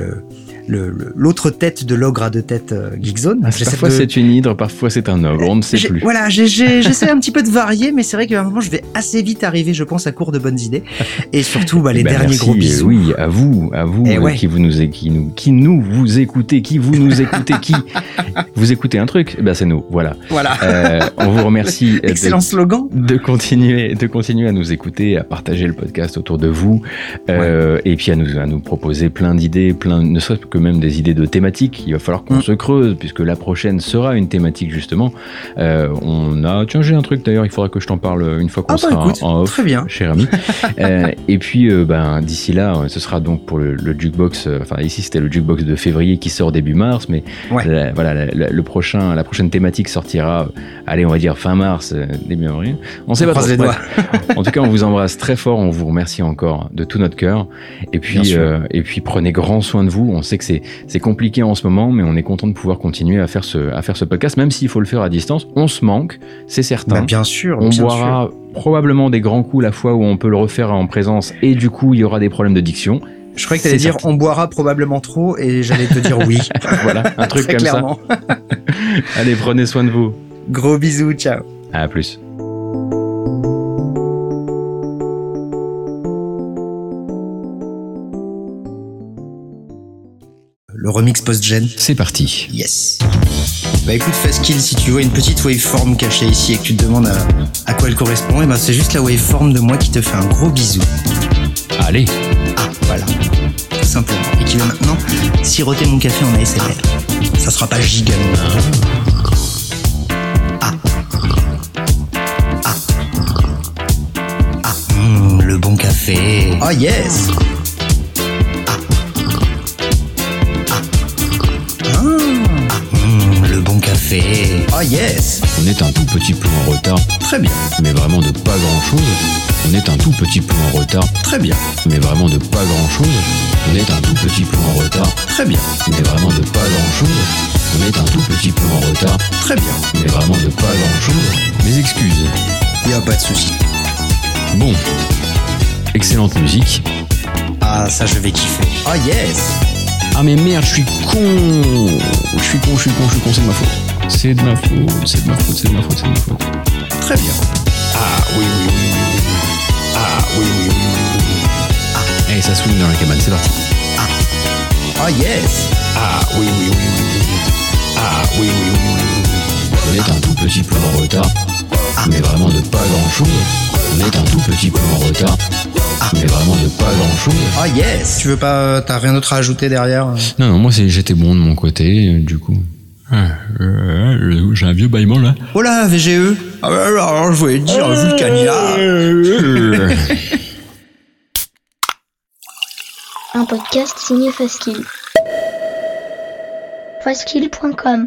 l'autre tête de l'ogre à deux têtes euh, Geekzone. Ah, Parfois de- c'est une hydre, parfois c'est un ogre, on ne sait plus. Voilà, [LAUGHS] j'essaie un petit peu de varier, mais c'est vrai qu'à un moment, je vais assez vite arriver, je pense, à court de bonnes idées. Et surtout, bah, les Bah, derniers merci, gros bisous. Oui, à vous, à vous Eh euh, ouais. qui vous nous qui nous qui nous vous écoutez, qui vous nous écoutez, qui [LAUGHS] vous écoutez un truc, eh ben c'est nous, voilà. Voilà. Euh, on vous remercie euh, [LAUGHS] de- Excellent slogan. de continuer de continuer à nous écouter, à partager le podcast autour de vous, euh, et puis à nous à nous proposer plein d'idées, plein ne serait-ce que même des idées de thématiques. Il va falloir qu'on Mm. se creuse puisque la prochaine sera une thématique justement. Euh, on a tiens j'ai un truc d'ailleurs, il faudra que je t'en parle une fois qu'on Ah bah sera écoute, en off très bien. cher ami. [LAUGHS] Euh, et puis, euh, ben, d'ici là, ce sera donc pour le, le jukebox. Enfin, ici, c'était le jukebox de février qui sort début mars, mais Ouais. la- voilà, la, la- le prochain, la prochaine thématique sortira. allez, on va dire fin mars, début avril. On sait On pas trop. en tout cas, on vous embrasse très fort. On vous remercie encore de tout notre cœur. Et puis, et puis, prenez grand soin de vous. On sait que c'est compliqué en ce moment, mais on est content de pouvoir continuer à faire ce à faire ce podcast, même s'il faut le faire à distance. On se manque, c'est certain. Bah, bien sûr. On bien boira probablement des grands coups la fois où on peut le refaire en présence et du coup il y aura des problèmes de diction. Je croyais que t'allais dire certain. on boira probablement trop et j'allais te dire oui. [LAUGHS] voilà, un truc Très comme clairement. ça. [LAUGHS] Allez, prenez soin de vous. Gros bisous, ciao. À plus. le remix post-gen. C'est parti. Yes. Bah écoute, Faskill, si tu vois une petite waveform cachée ici et que tu te demandes à, quoi elle correspond, et ben c'est juste la waveform de moi qui te fait un gros bisou. Allez. Ah, voilà. Tout simplement. Et qui va maintenant siroter mon café en ASMR. Ça sera pas giga. Ah. Ah. Ah. Mmh, le bon café. Oh yes! Café. Oh yes On est un tout petit peu en retard, Très bien, mais vraiment de pas grand chose. On est un tout petit peu en retard, très bien, mais vraiment de pas grand chose. On est un tout petit peu en retard, très bien, mais vraiment de pas grand chose. On est un tout petit peu en retard, très bien. mais vraiment de pas grand chose. Mes excuses. Y a pas de souci. Bon. Excellente musique. Ah, ça je vais kiffer. Oh yes Ah mais merde, je suis con Je suis con, je suis con, je suis con, c'est de ma faute. C'est de ma faute, c'est de ma faute, c'est de ma faute, c'est de ma faute. Très bien. Ah oui, oui, oui, oui, oui. Ah oui, oui, oui, oui, oui. Allez, ça swing dans la cabane, c'est parti. Oh yes Ah oui, oui, oui, oui, oui. Ah oui, oui, oui, oui, oui. On est un tout petit peu en retard, mais vraiment de pas grand chose. On est un tout petit peu en retard, mais vraiment de pas grand chose. Oh yes Tu veux pas... T'as rien d'autre à ajouter derrière Non, non, moi c'est- j'étais bon de mon côté, euh, du coup. Ah, euh, J'ai un vieux bâillement là. Oh là, VGE Ah bah alors, je voulais dire, Vulcania [LAUGHS] Un podcast signé Faskill. Faskill.com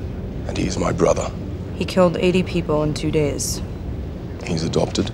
And he is my brother. He killed 80 people in two days. He's adopted.